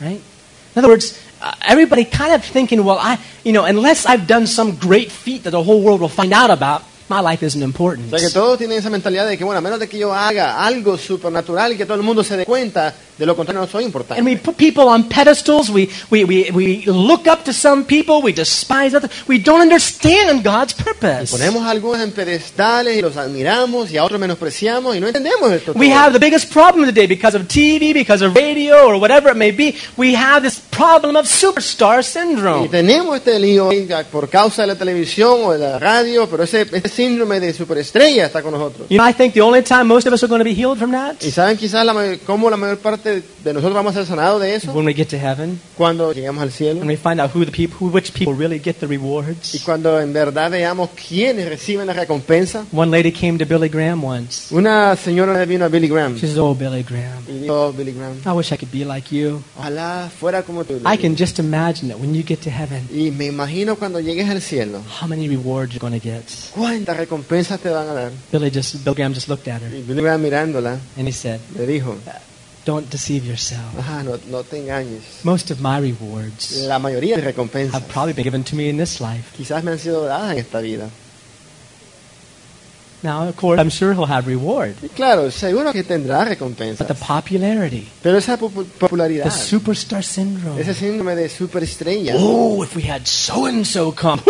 Speaker 1: right? In other words, uh, everybody kind of thinking, well, I, you know, unless I've done some great feat that the whole world will find out about, my life isn't important.
Speaker 2: O sea que todos tienen esa mentalidad de que, bueno, a menos de que yo haga algo supernatural y que todo el mundo se dé cuenta, de lo contrario no soy importante.
Speaker 1: And we put people on pedestals. We, we, we, we look up to some people. We despise others. We don't understand God's
Speaker 2: Y
Speaker 1: purpose.
Speaker 2: ponemos a algunos en pedestales y los admiramos y a otros menospreciamos y no entendemos esto.
Speaker 1: We
Speaker 2: todo.
Speaker 1: have the biggest problem today because of TV, because of radio, or whatever it may be. We have this problem of superstar
Speaker 2: Y
Speaker 1: syndrome.
Speaker 2: tenemos este lío por causa de la televisión o de la radio, pero ese, ese síndrome de superestrella está con nosotros.
Speaker 1: You know, I think the only time most of us are going to be healed from that
Speaker 2: Y saben quizás la, cómo la mayor parte de nosotros vamos a ser sanados de eso
Speaker 1: when we get to heaven
Speaker 2: cuando lleguemos al cielo
Speaker 1: and we find out who the people, who, which people really get the
Speaker 2: y
Speaker 1: rewards.
Speaker 2: cuando en verdad veamos quiénes reciben la recompensa.
Speaker 1: One lady came to Billy Graham once.
Speaker 2: Una señora vino a Billy Graham
Speaker 1: She says, "Oh, Billy Graham,
Speaker 2: y dijo, "Oh, Billy Graham,
Speaker 1: I wish I could be like you.
Speaker 2: ojalá fuera como tú.
Speaker 1: I can just imagine that when you get to heaven,
Speaker 2: Y me imagino cuando llegues al cielo,
Speaker 1: how many rewards you're going to get."
Speaker 2: cuántas recompensas te van a dar.
Speaker 1: Billy just, Billy Graham just looked at her
Speaker 2: Y Billy Graham mirándola
Speaker 1: and he said,
Speaker 2: le dijo,
Speaker 1: "Don't deceive yourself.
Speaker 2: ah, no, no te engañes.
Speaker 1: Most of my rewards
Speaker 2: La mayoría de recompensas
Speaker 1: have probably been given to me in this life.
Speaker 2: quizás me han sido dadas en esta vida.
Speaker 1: Now, of course, I'm sure he'll have reward,
Speaker 2: Y claro, seguro que tendrá
Speaker 1: but the popularity,
Speaker 2: Pero esa popu- popularidad,
Speaker 1: the superstar syndrome."
Speaker 2: ese síndrome de superestrella.
Speaker 1: Oh, if we had so and so come,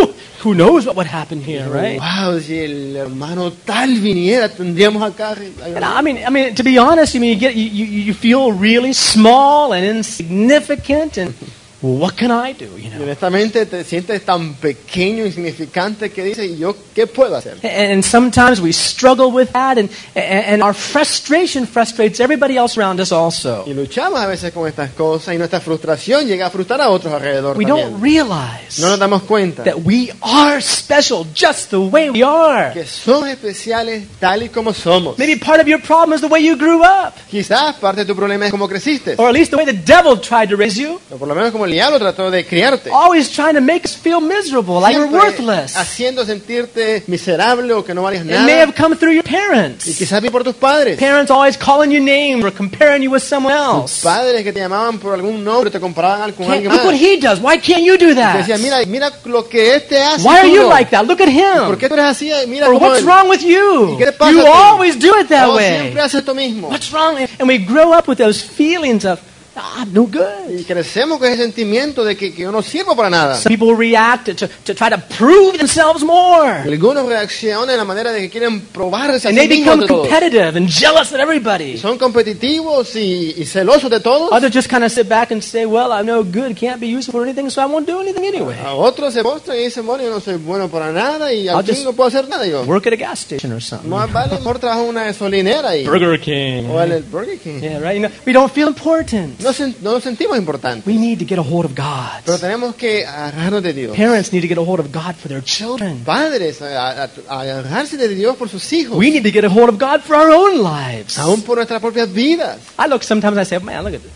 Speaker 1: who knows what would happen here, right?
Speaker 2: Wow, si el hermano tal viniera, tendríamos acá.
Speaker 1: And I mean, I mean, to be honest, I mean, you get you, you, you feel really small and insignificant, and what can I do? You
Speaker 2: Y
Speaker 1: know.
Speaker 2: honestamente te sientes tan pequeño, insignificante que dices, ¿y yo qué puedo hacer?
Speaker 1: And, sometimes we struggle with that, and, and and our frustration frustrates everybody else around us also.
Speaker 2: Y luchamos a veces con estas cosas y nuestra frustración llega a frustrar a otros alrededor
Speaker 1: We
Speaker 2: también.
Speaker 1: don't realize
Speaker 2: No nos damos cuenta
Speaker 1: that we are special just the way we are.
Speaker 2: que somos especiales tal y como somos.
Speaker 1: Maybe part of your problem is the way you grew up,
Speaker 2: Quizás parte de tu problema es cómo creciste,
Speaker 1: or at least the way the devil tried to raise you.
Speaker 2: o por lo menos como diablo trató de criarte.
Speaker 1: Always trying to make us feel miserable, like we're worthless.
Speaker 2: haciendo sentirte miserable o que no valías
Speaker 1: It may have come through your
Speaker 2: Y
Speaker 1: parents.
Speaker 2: quizás vi por tus padres.
Speaker 1: Parents always calling you names or comparing you with someone else.
Speaker 2: Tus padres que te llamaban por algún nombre, te comparaban con alguien
Speaker 1: look what he does. Why can't you do that?
Speaker 2: decían, mira, mira lo que este hace.
Speaker 1: Why are you like that? Look at him.
Speaker 2: ¿Por qué tú eres así? Mira
Speaker 1: Or what's wrong with you?
Speaker 2: ¿Y qué te pasa
Speaker 1: You always do it that
Speaker 2: Oh,
Speaker 1: way.
Speaker 2: siempre hace esto mismo.
Speaker 1: What's wrong? And we grow up with those feelings of, "Ah, I'm no good.
Speaker 2: Y crecemos con ese sentimiento de que, que yo no sirvo para nada.
Speaker 1: Some people react to, to try to prove themselves more.
Speaker 2: Algunos reaccionan de la manera de que quieren probarse a
Speaker 1: And
Speaker 2: sí
Speaker 1: they
Speaker 2: mismos
Speaker 1: become competitive and jealous of everybody.
Speaker 2: Son competitivos y, y celosos de todos.
Speaker 1: Others just kind of sit back and say, well, I'm no good, can't be useful for anything, so I won't do anything anyway.
Speaker 2: A otros se postran y dicen, bueno, yo no soy bueno para nada y al fin no puedo hacer nada. Yo,
Speaker 1: Work at a gas station or something.
Speaker 2: más vale mejor trabajo en una gasolinera y,
Speaker 1: Burger King.
Speaker 2: o en el Burger King.
Speaker 1: Yeah, right? You know, we don't feel important.
Speaker 2: No, sen- no nos sentimos importantes,
Speaker 1: We need to get a hold of God.
Speaker 2: pero tenemos que agarrarnos de Dios.
Speaker 1: Parents need to get a hold of God for their children.
Speaker 2: Padres, a, a- a agarrarse de Dios por sus hijos,
Speaker 1: We need to get a hold of God for our own lives.
Speaker 2: aún por nuestras propias vidas.
Speaker 1: I look sometimes, I say, man, look at this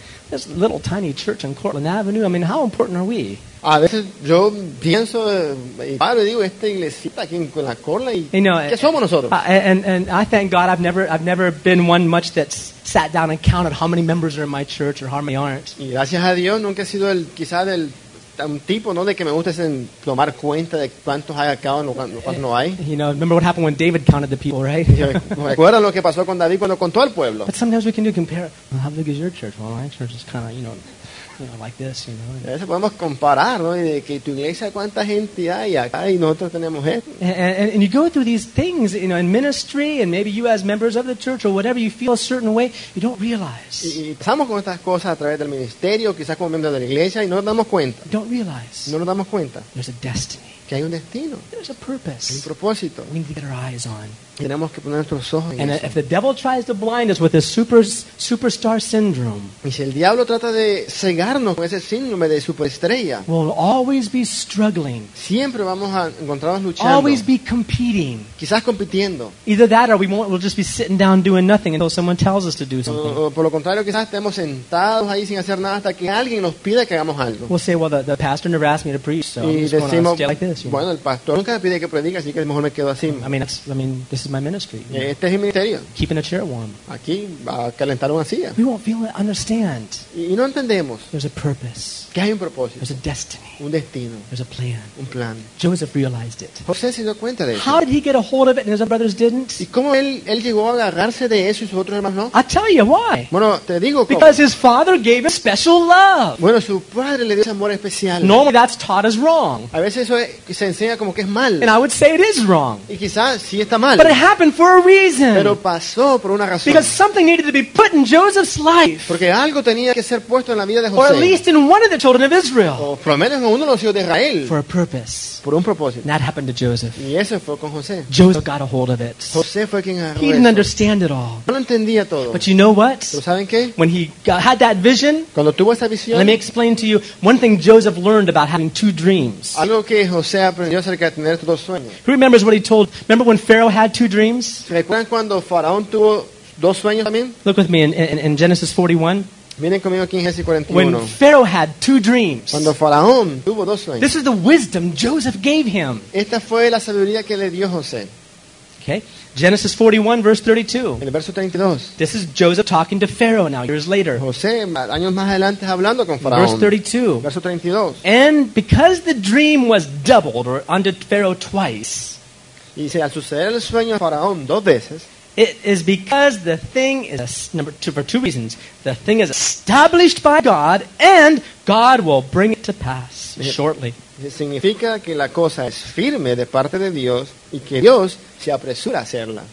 Speaker 1: little tiny church on Cortland Avenue. I mean, how important are we?
Speaker 2: A veces yo pienso eh, y digo, esta iglesita aquí en la cola y
Speaker 1: You know,
Speaker 2: ¿qué somos nosotros?
Speaker 1: uh, and, and I thank God I've never, I've never been one much that's sat down and counted how many members are in my church or how many aren't.
Speaker 2: Y gracias a Dios nunca he sido el quizá del un tipo no de que me guste en tomar cuenta de cuántos hay acá o cuántos no hay.
Speaker 1: You know, remember what happened when David counted the people, right?
Speaker 2: Y me recuerda lo que pasó con David cuando contó al pueblo.
Speaker 1: But sometimes we can do compare. Well, how big is your church? Well, my church is kind of, you know, you know, like this, you know.
Speaker 2: A veces podemos comparar, ¿no? Y de que tu iglesia cuánta gente hay acá y nosotros tenemos esto.
Speaker 1: And, and, and you go through these things, you know, in ministry, and maybe you as members of the church or whatever, you feel a certain way, you don't realize.
Speaker 2: Y, y pasamos con estas cosas a través del ministerio, quizás como miembros de la iglesia y no nos damos cuenta.
Speaker 1: You don't realize
Speaker 2: No nos damos cuenta
Speaker 1: there's a destiny,
Speaker 2: que hay un destino,
Speaker 1: there's a
Speaker 2: hay un
Speaker 1: purpose.
Speaker 2: propósito.
Speaker 1: We need to get our eyes on.
Speaker 2: Tenemos que poner nuestros ojos en
Speaker 1: And
Speaker 2: eso.
Speaker 1: if the devil tries to blind us with this super, superstar syndrome,
Speaker 2: Y si el diablo trata de cegarnos con ese síndrome de superestrella,
Speaker 1: we'll always be struggling,
Speaker 2: siempre vamos a encontrarnos luchando,
Speaker 1: always be competing.
Speaker 2: quizás compitiendo.
Speaker 1: Either that or we won't, we'll just be sitting down doing nothing until someone tells us to do something.
Speaker 2: O por lo contrario, quizás estemos sentados ahí sin hacer nada hasta que alguien nos pida que hagamos algo.
Speaker 1: We'll say, well, the, the pastor never asked me to preach, so I'm
Speaker 2: Y
Speaker 1: just going to
Speaker 2: decimos,
Speaker 1: stay like this. Know.
Speaker 2: bueno, el pastor nunca me pide que predique, así que mejor me quedo así.
Speaker 1: I mean, that's, I mean, this is my ministry. you know,
Speaker 2: Este es mi ministerio.
Speaker 1: Keeping a chair warm.
Speaker 2: Aquí a calentar una silla.
Speaker 1: We won't feel it, understand
Speaker 2: Y, y no entendemos
Speaker 1: There's a purpose.
Speaker 2: que hay un propósito,
Speaker 1: There's a destiny.
Speaker 2: un destino,
Speaker 1: There's a plan.
Speaker 2: un plan.
Speaker 1: Joseph realized it.
Speaker 2: José se dio cuenta de eso.
Speaker 1: How did he get a hold of it and his other brothers didn't?
Speaker 2: ¿Y cómo él, él llegó a agarrarse de eso y sus otros hermanos no?
Speaker 1: I'll tell you why.
Speaker 2: Bueno, te digo cómo.
Speaker 1: Because his father gave him special love.
Speaker 2: Bueno, su padre le dio ese amor especial.
Speaker 1: Normally that's taught as wrong.
Speaker 2: A veces eso es- se enseña como que es mal.
Speaker 1: And I would say it is wrong.
Speaker 2: Y quizás sí está mal.
Speaker 1: But it happened for a reason.
Speaker 2: Pero pasó por una razón.
Speaker 1: Because something needed to be put in Joseph's life.
Speaker 2: Porque algo tenía que ser puesto en la vida de
Speaker 1: Or at
Speaker 2: José.
Speaker 1: least in one of the children of Israel.
Speaker 2: O por lo menos en uno de los hijos de Israel.
Speaker 1: For a purpose.
Speaker 2: Por un propósito.
Speaker 1: And that happened to Joseph.
Speaker 2: Y eso fue con José.
Speaker 1: Joseph got a hold of it.
Speaker 2: José fue quien agarró
Speaker 1: He didn't
Speaker 2: eso.
Speaker 1: understand it all.
Speaker 2: No lo entendía todo.
Speaker 1: But you know what?
Speaker 2: Pero ¿saben qué?
Speaker 1: When he got, had that vision,
Speaker 2: Cuando tuvo esa visión,
Speaker 1: let me explain to you one thing Joseph learned about having two dreams.
Speaker 2: algo que José aprendió acerca de tener dos sueños.
Speaker 1: Who remembers what he told? Remember when Pharaoh had two dreams?
Speaker 2: ¿Recuerdan cuando Faraón tuvo dos sueños también?
Speaker 1: Look with me in, in, in Genesis 41.
Speaker 2: Miren conmigo aquí en Génesis
Speaker 1: When Pharaoh had two dreams.
Speaker 2: Cuando Faraón tuvo dos sueños.
Speaker 1: This is the wisdom Joseph gave him.
Speaker 2: Esta fue la sabiduría que le dio José.
Speaker 1: Okay? Genesis 41, verse 32.
Speaker 2: En el verso 32.
Speaker 1: This is Joseph talking to Pharaoh now, years later.
Speaker 2: José, años más adelante, hablando con
Speaker 1: Verse 32.
Speaker 2: Verso 32.
Speaker 1: And because the dream was doubled or unto Pharaoh twice,
Speaker 2: Y dice, al suceder el sueño a Faraón dos veces,
Speaker 1: it is because the thing is, number two, for two reasons. The thing is established by God, and God will bring it to pass shortly.
Speaker 2: Significa que la cosa es firme de parte de Dios y que Dios se apresura a hacerla.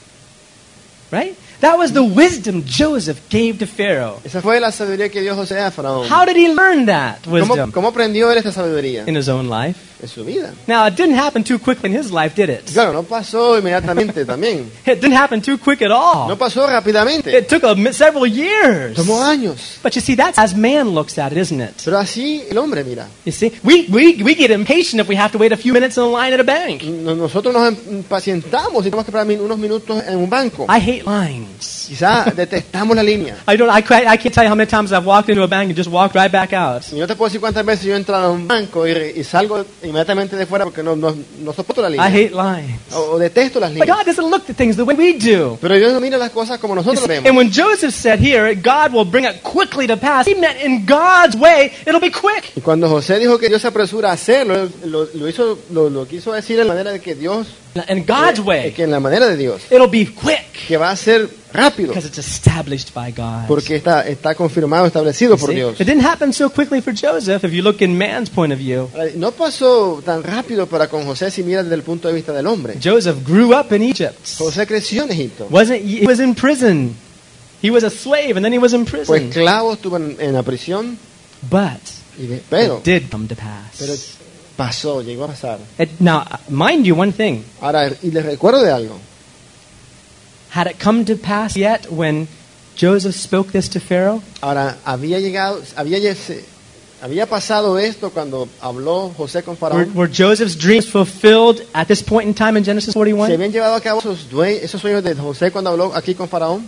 Speaker 1: Right? That was the wisdom Joseph gave to Pharaoh.
Speaker 2: Esa fue la sabiduría que dio José a Faraón.
Speaker 1: How did he learn that wisdom
Speaker 2: cómo aprendió él esta sabiduría?
Speaker 1: in his own life?
Speaker 2: En su vida.
Speaker 1: Now, it didn't happen too quickly in his life, did it?
Speaker 2: Claro, no pasó inmediatamente también.
Speaker 1: It didn't happen too quick at all.
Speaker 2: No pasó rápidamente.
Speaker 1: It took a, several years.
Speaker 2: Tomó años.
Speaker 1: But you see, that's as man looks at it, isn't it?
Speaker 2: Pero así el hombre, mira.
Speaker 1: You see, we, we, we get impatient if we have to wait a few minutes in a line at a bank.
Speaker 2: Nosotros nos impacientamos tenemos que esperar unos minutos en un banco.
Speaker 1: I hate lines.
Speaker 2: Quizá detestamos la línea.
Speaker 1: I don't. I, can't- I can't tell you how many times I've walked into a bank and just walked right back out.
Speaker 2: Y no te puedo decir cuántas veces yo he entrado a un banco y, y salgo inmediatamente de fuera porque no, no, no soporto la
Speaker 1: I
Speaker 2: línea.
Speaker 1: hate lines.
Speaker 2: O, o detesto las
Speaker 1: But
Speaker 2: líneas.
Speaker 1: God doesn't look at things the way we do.
Speaker 2: Pero Dios no mira las cosas como nosotros vemos.
Speaker 1: And when Joseph said here, God will bring it quickly to pass, he meant in God's way, it'll be quick.
Speaker 2: Y cuando José dijo que Dios se apresura a hacerlo, lo, lo hizo, lo, lo quiso decir en la manera de que Dios,
Speaker 1: In God's
Speaker 2: eh,
Speaker 1: way,
Speaker 2: que en la manera de Dios,
Speaker 1: it'll be quick
Speaker 2: que va a ser rápido,
Speaker 1: because it's established by God.
Speaker 2: porque está, está confirmado, establecido por? Dios.
Speaker 1: It didn't happen so quickly for Joseph if you look in man's point of view.
Speaker 2: No pasó tan rápido para con José si miras desde el punto de vista del hombre.
Speaker 1: Joseph grew up in Egypt.
Speaker 2: José creció en Egipto.
Speaker 1: Wasn't he was in prison. He was a slave and then he was in
Speaker 2: Fue
Speaker 1: prison.
Speaker 2: esclavo, estuvo en, en la prisión,
Speaker 1: But
Speaker 2: de- pero,
Speaker 1: it did come to
Speaker 2: pero
Speaker 1: pass.
Speaker 2: pasó, llegó a pasar.
Speaker 1: It, now, mind you one thing.
Speaker 2: Ahora, y les recuerdo de algo.
Speaker 1: Had it come to pass yet when Joseph spoke this to Pharaoh?
Speaker 2: Ahora, había llegado, había, había pasado esto cuando habló José con
Speaker 1: Were,
Speaker 2: Faraón.
Speaker 1: were Joseph's dreams fulfilled at this point in time in Genesis
Speaker 2: ¿Se
Speaker 1: 41?
Speaker 2: habían llevado a cabo esos, esos sueños de José cuando habló aquí con Faraón?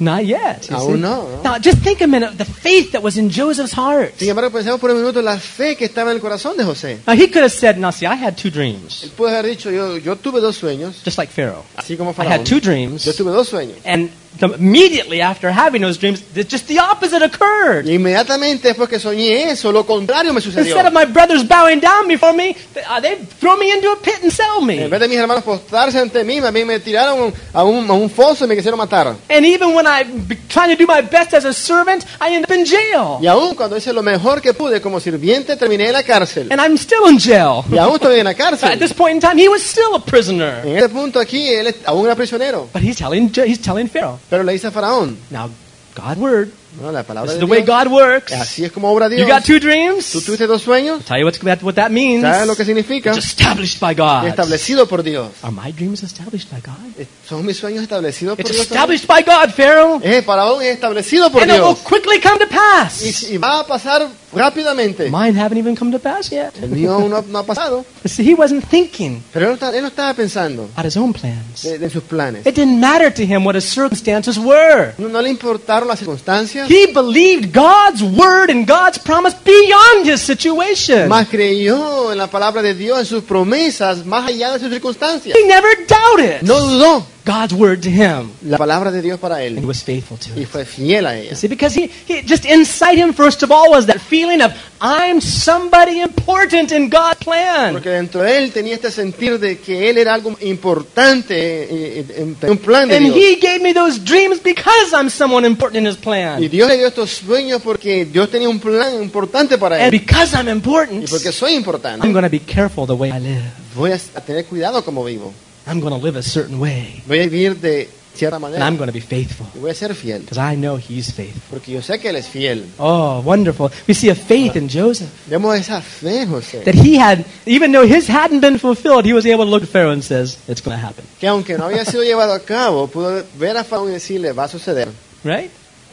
Speaker 1: Not yet.
Speaker 2: Aún no, ¿no?
Speaker 1: Now, just think a minute the faith that was in Joseph's heart.
Speaker 2: Sin embargo, pensemos por un minuto la fe que estaba en el corazón de José.
Speaker 1: Now, he could have said, Now, see, I had two dreams,
Speaker 2: Él pudo haber dicho, yo, yo tuve dos sueños,
Speaker 1: just like Pharaoh.
Speaker 2: así como
Speaker 1: I
Speaker 2: Faraón.
Speaker 1: had two dreams,
Speaker 2: Yo tuve dos sueños.
Speaker 1: and the, immediately after having those dreams, just the opposite occurred.
Speaker 2: Y inmediatamente después que soñé eso, lo contrario me sucedió.
Speaker 1: Instead of my brothers bowing down before me, they, uh, they throw me into a pit and sell
Speaker 2: En
Speaker 1: me.
Speaker 2: vez de mis hermanos postrarse ante mí, más bien me tiraron a un, a un foso y me quisieron matar.
Speaker 1: And even when I'm be- trying to do my best as a servant, I end up in jail.
Speaker 2: Y aún cuando hice lo mejor que pude como sirviente, terminé en la cárcel.
Speaker 1: And I'm still in jail.
Speaker 2: Y aún estoy en la
Speaker 1: At
Speaker 2: cárcel.
Speaker 1: this point in time, he was still a prisoner.
Speaker 2: En este punto aquí, él aún era prisionero.
Speaker 1: But he's telling, he's telling Pharaoh,
Speaker 2: Pero le dice a Faraón,
Speaker 1: now, God word,
Speaker 2: no, la palabra
Speaker 1: this is
Speaker 2: de
Speaker 1: the way
Speaker 2: Dios,
Speaker 1: God works.
Speaker 2: así es como obra
Speaker 1: You
Speaker 2: Dios.
Speaker 1: got two dreams?
Speaker 2: Tú tuviste dos sueños,
Speaker 1: Tell you what's, that, what that means.
Speaker 2: ¿sabes lo que significa?
Speaker 1: It's established by God.
Speaker 2: Establecido por Dios.
Speaker 1: Are my dreams established by God?
Speaker 2: Eh, ¿Son mis sueños establecidos por
Speaker 1: It's
Speaker 2: Dios?
Speaker 1: established by God, Pharaoh.
Speaker 2: Eh, Faraón es establecido por
Speaker 1: And it will
Speaker 2: Dios.
Speaker 1: quickly come to
Speaker 2: Y,
Speaker 1: pass.
Speaker 2: y va a pasar rápidamente.
Speaker 1: Mine haven't even come to pass yet.
Speaker 2: El mío aún no, no ha pasado.
Speaker 1: See, he wasn't thinking
Speaker 2: Pero él no, él no estaba pensando
Speaker 1: about his own plans.
Speaker 2: de, de sus planes.
Speaker 1: It didn't matter to him what his circumstances were.
Speaker 2: No, no le importaron las circunstancias.
Speaker 1: He believed God's word and God's promise beyond his situation.
Speaker 2: Más creyó en la palabra de Dios, en sus promesas, más allá de sus circunstancias.
Speaker 1: He never doubted.
Speaker 2: No dudó.
Speaker 1: God's word to him.
Speaker 2: la palabra de Dios para
Speaker 1: And he
Speaker 2: él
Speaker 1: was faithful to
Speaker 2: y
Speaker 1: it.
Speaker 2: fue fiel a ella.
Speaker 1: See, because he, he just inside him, first of all, was that feeling of, I'm somebody important in God's plan.
Speaker 2: Porque dentro de él tenía este sentir de que él era algo importante eh, eh, en, en un plan de
Speaker 1: And
Speaker 2: Dios.
Speaker 1: he gave me those dreams because I'm someone important in his
Speaker 2: Y
Speaker 1: plan.
Speaker 2: Dios le dio estos sueños porque Dios tenía un plan importante para
Speaker 1: And
Speaker 2: él.
Speaker 1: because I'm
Speaker 2: Y
Speaker 1: important,
Speaker 2: porque soy importante,
Speaker 1: I'm going to be careful the way I live.
Speaker 2: voy a tener cuidado como vivo.
Speaker 1: I'm going to live a certain way.
Speaker 2: Voy a vivir de cierta
Speaker 1: And. I'm going to be faithful
Speaker 2: Y voy a ser fiel.
Speaker 1: because I know he's faithful.
Speaker 2: Porque yo sé que él es fiel.
Speaker 1: Oh, wonderful. We see a faith in Joseph
Speaker 2: Vemos esa fe, José.
Speaker 1: that he had, even though his hadn't been fulfilled, he was able to look at Pharaoh and says, it's going to happen.
Speaker 2: Que aunque no había sido llevado a cabo, pudo ver a Faraón y decirle, va a suceder.
Speaker 1: Right?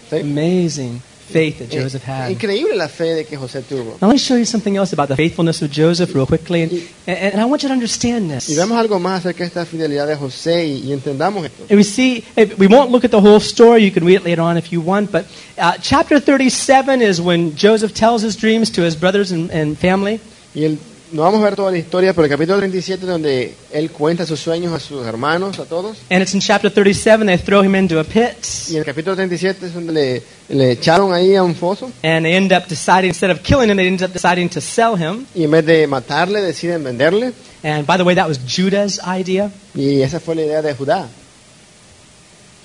Speaker 2: Sí.
Speaker 1: Amazing faith that
Speaker 2: Eh,
Speaker 1: Joseph had.
Speaker 2: Increíble la fe de que José tuvo.
Speaker 1: Now let me show you something else about the faithfulness of Joseph real quickly, and, and, and I want you to understand
Speaker 2: Y
Speaker 1: this.
Speaker 2: vemos algo más acerca de esta fidelidad de José y, y entendamos esto.
Speaker 1: And we see, eh, we won't look at the whole story, you can read it later on if you want, but uh, chapter 37 is when Joseph tells his dreams to his brothers and, and family.
Speaker 2: Y el, no vamos a ver toda la historia, pero el capítulo 37 donde él cuenta sus sueños a sus hermanos, a todos.
Speaker 1: And it's in chapter 37, they throw him into a pit,
Speaker 2: Y en el capítulo 37 es donde le, le echaron ahí a un foso.
Speaker 1: and they end up deciding, instead of killing him, they end up deciding to sell him.
Speaker 2: Y en vez de matarle, deciden venderle.
Speaker 1: And by the way, that was Judah's idea.
Speaker 2: Y esa fue la idea de Judá.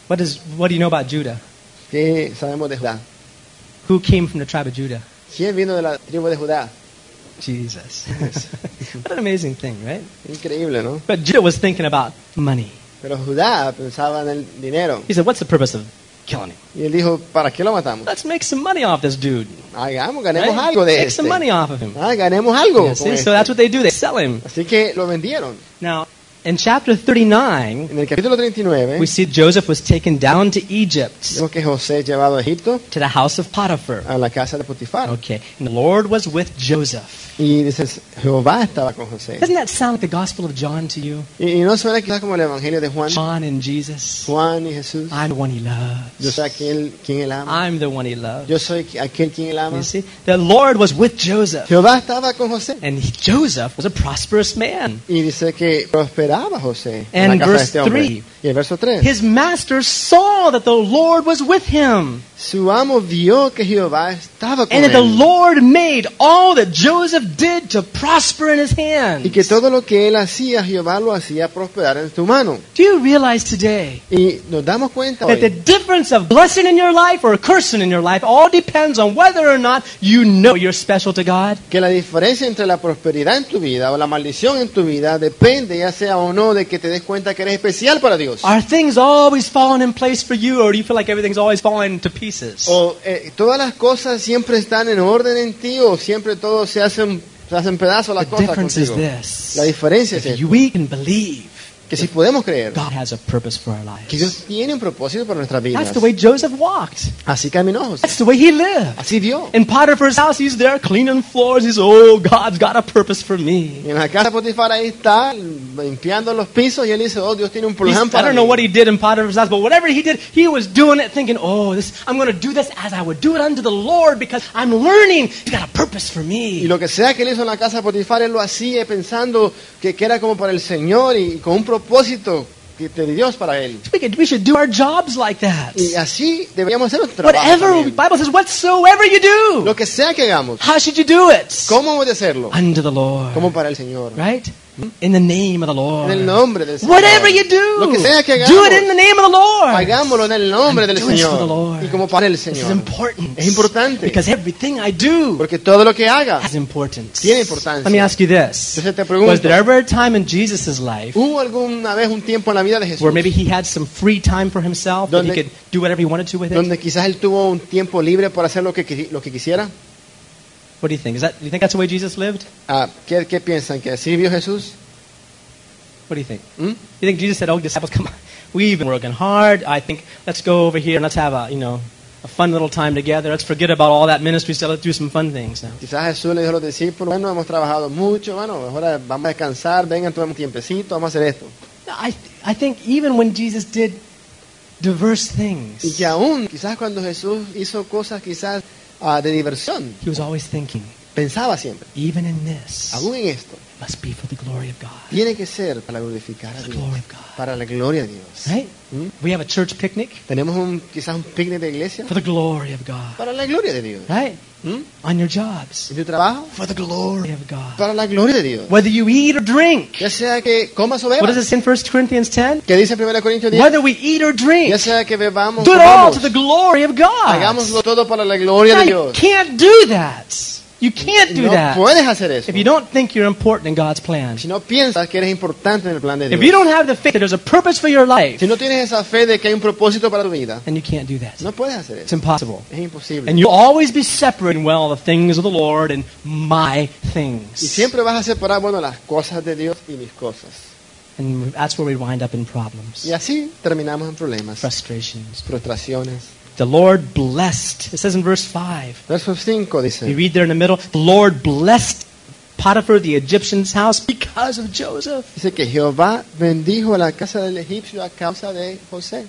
Speaker 1: What, is, what do you know about Judah?
Speaker 2: ¿Qué sabemos de Judá?
Speaker 1: Who came from the tribe of Judah?
Speaker 2: ¿Quién vino de la tribu de Judá?
Speaker 1: Jesus. what an amazing thing, right?
Speaker 2: Increíble, ¿no?
Speaker 1: But Judah was thinking about money.
Speaker 2: Pero Judá pensaba en el dinero.
Speaker 1: He said, What's the purpose of killing him?
Speaker 2: Y él dijo, ¿para qué lo matamos?
Speaker 1: Let's make some money off this dude.
Speaker 2: Hagamos, ganemos
Speaker 1: right?
Speaker 2: algo de
Speaker 1: Make
Speaker 2: este.
Speaker 1: some money off of him.
Speaker 2: Ah, ganemos algo.
Speaker 1: Yeah, see? So that's what they do. They sell him.
Speaker 2: Así que lo vendieron.
Speaker 1: Now, in chapter 39,
Speaker 2: En el capítulo 39
Speaker 1: we see Joseph was taken down to Egypt,
Speaker 2: vemos que José es llevado a Egipto,
Speaker 1: to the house of Potiphar.
Speaker 2: a la casa de Potifar.
Speaker 1: Okay. And the Lord was with Joseph.
Speaker 2: Y dice, Jehová estaba con José.
Speaker 1: Doesn't that sound like the Gospel of John to you?
Speaker 2: Y, y no suena quizás como el evangelio de Juan,
Speaker 1: John and Jesus.
Speaker 2: Juan y Jesús.
Speaker 1: I'm the one he
Speaker 2: Yo
Speaker 1: loves.
Speaker 2: soy aquel quien él ama.
Speaker 1: I'm the one he loves.
Speaker 2: Yo soy aquel quien él ama.
Speaker 1: You see? The Lord was with Joseph.
Speaker 2: Jehová estaba con José.
Speaker 1: And he- Joseph was a prosperous man.
Speaker 2: Y dice que prosperaba José en
Speaker 1: And
Speaker 2: la casa de
Speaker 1: verse
Speaker 2: este hombre.
Speaker 1: three.
Speaker 2: Y el verso 3.
Speaker 1: His master saw that the Lord was with him,
Speaker 2: Su amo vio que Jehová estaba con
Speaker 1: and that the
Speaker 2: él.
Speaker 1: Lord made all that Joseph did to prosper in his hand.
Speaker 2: Y que todo lo que él hacía, Jehová lo hacía prosperar en su mano.
Speaker 1: Do you realize today
Speaker 2: Y nos damos cuenta
Speaker 1: that the
Speaker 2: hoy
Speaker 1: difference of blessing in your life or cursing in your life all depends on whether or not you know you're special to God?
Speaker 2: que la diferencia entre la prosperidad en tu vida o la maldición en tu vida depende ya sea o no de que te des cuenta que eres especial para Dios.
Speaker 1: Are things always falling in place for you, or do you feel like everything's always falling to pieces?
Speaker 2: O eh, todas las cosas siempre están en orden en ti o siempre todo se hacen, se hacen pedazos las
Speaker 1: The
Speaker 2: cosas
Speaker 1: difference is this.
Speaker 2: La diferencia es
Speaker 1: If
Speaker 2: esta,
Speaker 1: we can believe
Speaker 2: que si podemos creer
Speaker 1: God has a purpose for our
Speaker 2: que
Speaker 1: lives.
Speaker 2: Dios tiene un propósito para nuestras vidas.
Speaker 1: That's the way Joseph walked.
Speaker 2: Así caminó José.
Speaker 1: That's the way he lived.
Speaker 2: Así vio.
Speaker 1: In Potiphar's house, he's there cleaning floors. He's, oh, God's got a purpose for me.
Speaker 2: Y en la casa de Potifar ahí está limpiando los pisos y él dice, oh, Dios tiene un
Speaker 1: He's-
Speaker 2: plan
Speaker 1: I
Speaker 2: para
Speaker 1: don't know
Speaker 2: mí.
Speaker 1: what he did in Potiphar's house, but whatever he did, he was doing it thinking, oh, this, I'm going to do this as I would do it unto the Lord because I'm learning. He's got a purpose for
Speaker 2: Y
Speaker 1: me.
Speaker 2: lo que sea que él hizo en la casa de Potifar, él lo hacía pensando que, que era como para el Señor y con un propósito que de Dios para él.
Speaker 1: We, could, we should do our jobs like that.
Speaker 2: Y así deberíamos hacer nuestro trabajo.
Speaker 1: Whatever,
Speaker 2: también.
Speaker 1: Bible says, whatsoever you do,
Speaker 2: Lo que sea que hagamos,
Speaker 1: how should you do it?
Speaker 2: ¿cómo hemos de hacerlo?
Speaker 1: Unto the Lord.
Speaker 2: Como para el Señor.
Speaker 1: Right? In the name of the Lord.
Speaker 2: En el nombre del Señor.
Speaker 1: Whatever you do,
Speaker 2: Lo que sea que
Speaker 1: do it in the name of the Lord.
Speaker 2: hagámoslo en el nombre del Señor.
Speaker 1: Lord.
Speaker 2: Y como para el
Speaker 1: This is
Speaker 2: Señor.
Speaker 1: important.
Speaker 2: Es importante.
Speaker 1: Because everything I do
Speaker 2: Porque todo lo que haga
Speaker 1: has importance.
Speaker 2: Tiene importancia.
Speaker 1: Let me ask you this.
Speaker 2: Entonces te pregunto.
Speaker 1: Was there ever a time in Jesus' life
Speaker 2: ¿Hubo alguna vez un tiempo en la vida de Jesús
Speaker 1: where maybe he had some free time for himself that he
Speaker 2: Donde-
Speaker 1: could do whatever he wanted to with it?
Speaker 2: donde quizás él tuvo un tiempo libre para hacer lo que, qui- lo que quisiera?
Speaker 1: What do you think? Is that, do you think that's the way Jesus lived?
Speaker 2: Ah, ¿qué, qué piensan? ¿Que así vio Jesús?
Speaker 1: What do you think?
Speaker 2: ¿Mm?
Speaker 1: You think Jesus said, "Oh, disciples, come on, we've been working hard. I think let's go over here and let's have a, you know, a fun little time together. Let's forget about all that ministry stuff. Let's do some fun things now."
Speaker 2: Quizás Jesús le dijo a los discípulos, bueno, hemos trabajado mucho, bueno, mejor vamos a descansar, vengan, tomemos un tiempecito, vamos a hacer esto.
Speaker 1: I, I think even when Jesus did diverse
Speaker 2: Y
Speaker 1: things,
Speaker 2: que aún, quizás cuando Jesús hizo cosas quizás ah, de diversión,
Speaker 1: he was always thinking,
Speaker 2: pensaba siempre,
Speaker 1: even in this,
Speaker 2: aún en esto,
Speaker 1: it must be for the glory of God.
Speaker 2: tiene que ser para glorificar a Dios, para la gloria de Dios.
Speaker 1: Right?
Speaker 2: ¿Mm?
Speaker 1: We have a church picnic
Speaker 2: Tenemos un, quizás un picnic de iglesia
Speaker 1: for the glory of God.
Speaker 2: para la gloria de Dios.
Speaker 1: Right?
Speaker 2: ¿Mm?
Speaker 1: On your jobs
Speaker 2: ¿Y tu trabajo?
Speaker 1: for the glory of God.
Speaker 2: Para la gloria de Dios.
Speaker 1: Whether you eat or drink.
Speaker 2: Ya sea que comas o
Speaker 1: What does it
Speaker 2: bebas,
Speaker 1: say in 1 Corinthians 10?
Speaker 2: que dice 1 Corintios 10,
Speaker 1: Whether we eat or drink.
Speaker 2: ya sea que bebamos
Speaker 1: Do
Speaker 2: o
Speaker 1: it all
Speaker 2: comamos,
Speaker 1: to the glory of God.
Speaker 2: hagámoslo todo para la gloria de Dios.
Speaker 1: can't do that. You can't do
Speaker 2: No
Speaker 1: that
Speaker 2: puedes hacer eso.
Speaker 1: if you don't think you're important in God's plan.
Speaker 2: Si no piensas que eres importante en el plan de
Speaker 1: If you
Speaker 2: Dios.
Speaker 1: don't have the faith that there's a purpose for your life,
Speaker 2: Si no tienes esa fe de que hay un propósito para tu vida,
Speaker 1: then you can't do that.
Speaker 2: no puedes hacer
Speaker 1: It's
Speaker 2: eso.
Speaker 1: impossible.
Speaker 2: Es imposible.
Speaker 1: And you'll always be separating, well, the things of the Lord and my
Speaker 2: Y
Speaker 1: things.
Speaker 2: siempre vas a separar, bueno, las cosas de Dios y mis cosas.
Speaker 1: And that's where we wind up in problems,
Speaker 2: Y así terminamos en problemas,
Speaker 1: frustrations.
Speaker 2: frustraciones.
Speaker 1: The Lord blessed. It says in verse 5.
Speaker 2: Verso 5
Speaker 1: You read there in the middle, the Lord blessed Potiphar, the Egyptian's house, because of Joseph.
Speaker 2: dice que Jehová bendijo la casa del egipcio a causa de José.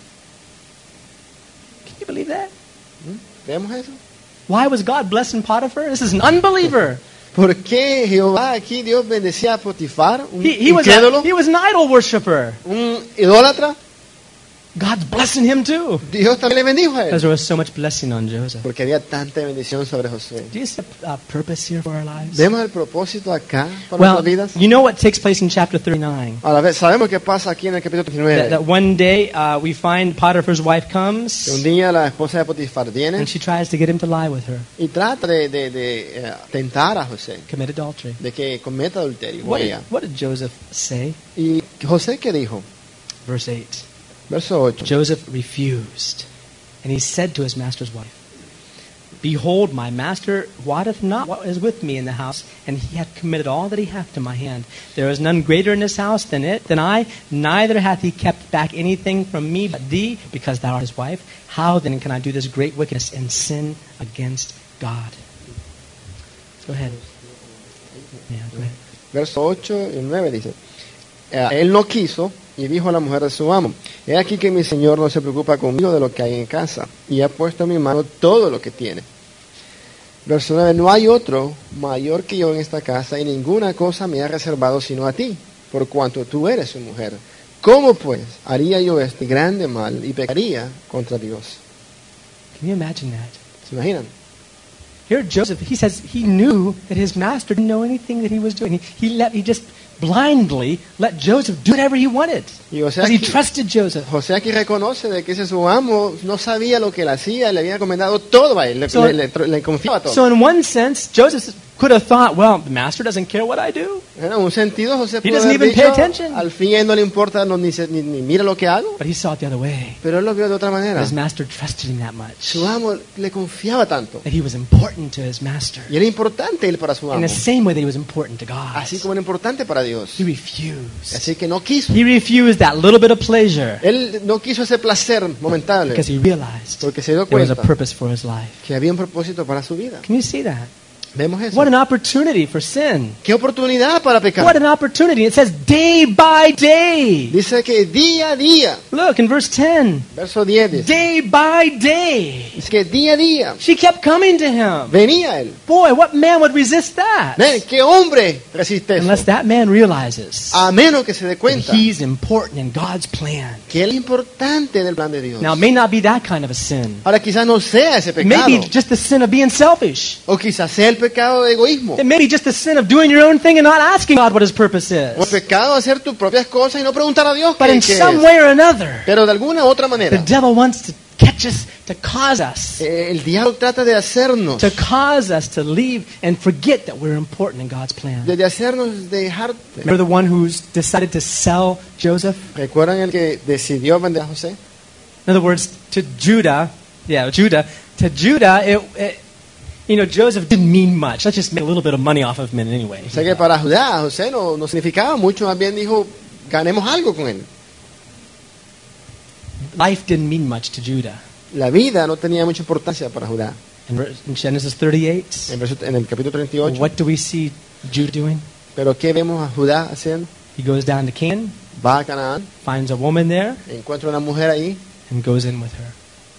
Speaker 1: Can you believe that? ¿Mm?
Speaker 2: ¿Vemos eso?
Speaker 1: Why was God blessing Potiphar? This is an unbeliever.
Speaker 2: ¿Por qué Jehová aquí Dios bendecía a Potifar, un
Speaker 1: He, he was a, he was an idol worshiper.
Speaker 2: un idólatra?
Speaker 1: God's blessing him too.
Speaker 2: Dios también le bendijo a
Speaker 1: Because there was so much blessing on Joseph.
Speaker 2: Porque había tanta bendición sobre José.
Speaker 1: Do you see a, a purpose here for our lives?
Speaker 2: ¿Vemos el propósito acá para
Speaker 1: Well,
Speaker 2: nuestras vidas?
Speaker 1: you know what takes place in chapter 39?
Speaker 2: Ahora, sabemos qué pasa aquí en el capítulo
Speaker 1: That,
Speaker 2: 39.
Speaker 1: that one day uh, we find Potiphar's wife
Speaker 2: Que un
Speaker 1: comes
Speaker 2: día la esposa de Potifar viene
Speaker 1: and she tries to get him to lie with her,
Speaker 2: y trata de, de- de, eh, tentar a José,
Speaker 1: commit adultery.
Speaker 2: de que cometa adulterio
Speaker 1: What did, what did Joseph say?
Speaker 2: ¿Y José qué dijo?
Speaker 1: Verse 8.
Speaker 2: Verso 8.
Speaker 1: Joseph refused, and he said to his master's wife, Behold, my master wotteth not what is with me in the house, and he hath committed all that he hath to my hand. There is none greater in this house than it than I, neither hath he kept back anything from me but thee, because thou art his wife. How then can I do this great wickedness and sin against God? Go ahead. Yeah, go ahead.
Speaker 2: Verso 8 y 9 dice, eh, Él no quiso y dijo a la mujer de su amo, He aquí que mi señor no se preocupa conmigo de lo que hay en casa, y ha puesto en mi mano todo lo que tiene. Verso 9, No hay otro mayor que yo en esta casa, y ninguna cosa me ha reservado sino a ti, por cuanto tú eres su mujer. ¿Cómo pues haría yo este grande mal y pecaría contra Dios?
Speaker 1: Can you imagine that?
Speaker 2: ¿Se imaginan?
Speaker 1: Here, Joseph, he says he knew that his master didn't know anything that he was doing. He, he, let, he just blindly let Joseph do whatever he wanted.
Speaker 2: Y o sea,
Speaker 1: he trusted Joseph.
Speaker 2: José aquí reconoce de que ese su amo no sabía lo que él hacía, le había encomendado todo a él, le,
Speaker 1: So-
Speaker 2: le- le- le confiaba todo.
Speaker 1: So, in one sense, Joseph could have thought, well, the master doesn't care what I do.
Speaker 2: En un sentido, José
Speaker 1: He
Speaker 2: pudo
Speaker 1: doesn't
Speaker 2: haber
Speaker 1: even pay attention.
Speaker 2: al fin él no le importa, no, ni, se- ni- ni mira lo que hago,
Speaker 1: But he saw it the other way.
Speaker 2: pero él lo vio de otra manera.
Speaker 1: His master trusted him that much.
Speaker 2: Su amo le confiaba tanto,
Speaker 1: That he was important to his master.
Speaker 2: y era importante él para su
Speaker 1: In
Speaker 2: amo,
Speaker 1: the same way that he was important to God.
Speaker 2: así como era importante para Dios.
Speaker 1: He refused.
Speaker 2: Así que no quiso,
Speaker 1: He refused that little bit of pleasure
Speaker 2: él no quiso ese placer momentáneo,
Speaker 1: because he realized
Speaker 2: porque se dio
Speaker 1: there was a
Speaker 2: cuenta
Speaker 1: purpose for his life.
Speaker 2: que había un propósito para su vida.
Speaker 1: Can you see that?
Speaker 2: Vemos eso.
Speaker 1: What an opportunity for sin.
Speaker 2: Qué oportunidad para
Speaker 1: What
Speaker 2: pecar.
Speaker 1: an opportunity. It says day by day.
Speaker 2: Dice que día a día,
Speaker 1: Look in verse 10.
Speaker 2: verso 10, dice,
Speaker 1: Day by day.
Speaker 2: dice que día a día
Speaker 1: She kept coming to him.
Speaker 2: venía él.
Speaker 1: Boy, what man would resist that?
Speaker 2: Ven, ¿qué hombre resiste eso?
Speaker 1: Unless that man realizes
Speaker 2: A menos que se dé cuenta
Speaker 1: he's important in God's plan.
Speaker 2: que él es importante en el plan de Dios.
Speaker 1: Now, it may not be that kind of a sin.
Speaker 2: Ahora quizás no sea ese pecado,
Speaker 1: may be just the sin of being selfish.
Speaker 2: o quizás sea el pecado de egoísmo,
Speaker 1: It may be just the sin of doing your own thing and not asking God what his purpose is.
Speaker 2: o el pecado de hacer tus propias cosas y no preguntar a Dios
Speaker 1: But
Speaker 2: qué,
Speaker 1: in
Speaker 2: qué
Speaker 1: some
Speaker 2: es.
Speaker 1: way or another,
Speaker 2: Pero de alguna u otra
Speaker 1: the devil wants to catch us, to cause us,
Speaker 2: eh, el diablo trata de hacernos,
Speaker 1: to cause us to leave and forget that we're important in God's plan.
Speaker 2: de, de hacernos dejar.
Speaker 1: Remember the one who's decided to sell Joseph?
Speaker 2: ¿Recuerdan el que decidió vender a José?
Speaker 1: In other words, to Judah, yeah, Judah, to Judah, it, it, you know, Joseph didn't mean much. Let's just make a little bit of money off of him anyway.
Speaker 2: O sea que para Judá, José no, no significaba mucho, más bien dijo, ganemos algo con él.
Speaker 1: Life didn't mean much to Judah.
Speaker 2: La vida no tenía mucha importancia para Judá.
Speaker 1: In Genesis 38,
Speaker 2: En, verso- en el capítulo 38,
Speaker 1: what do we see Judah doing?
Speaker 2: pero ¿qué vemos a Judá haciendo?
Speaker 1: He goes down to Canaan,
Speaker 2: Va a Canaán,
Speaker 1: finds a woman there,
Speaker 2: encuentra una mujer ahí
Speaker 1: and goes in with her.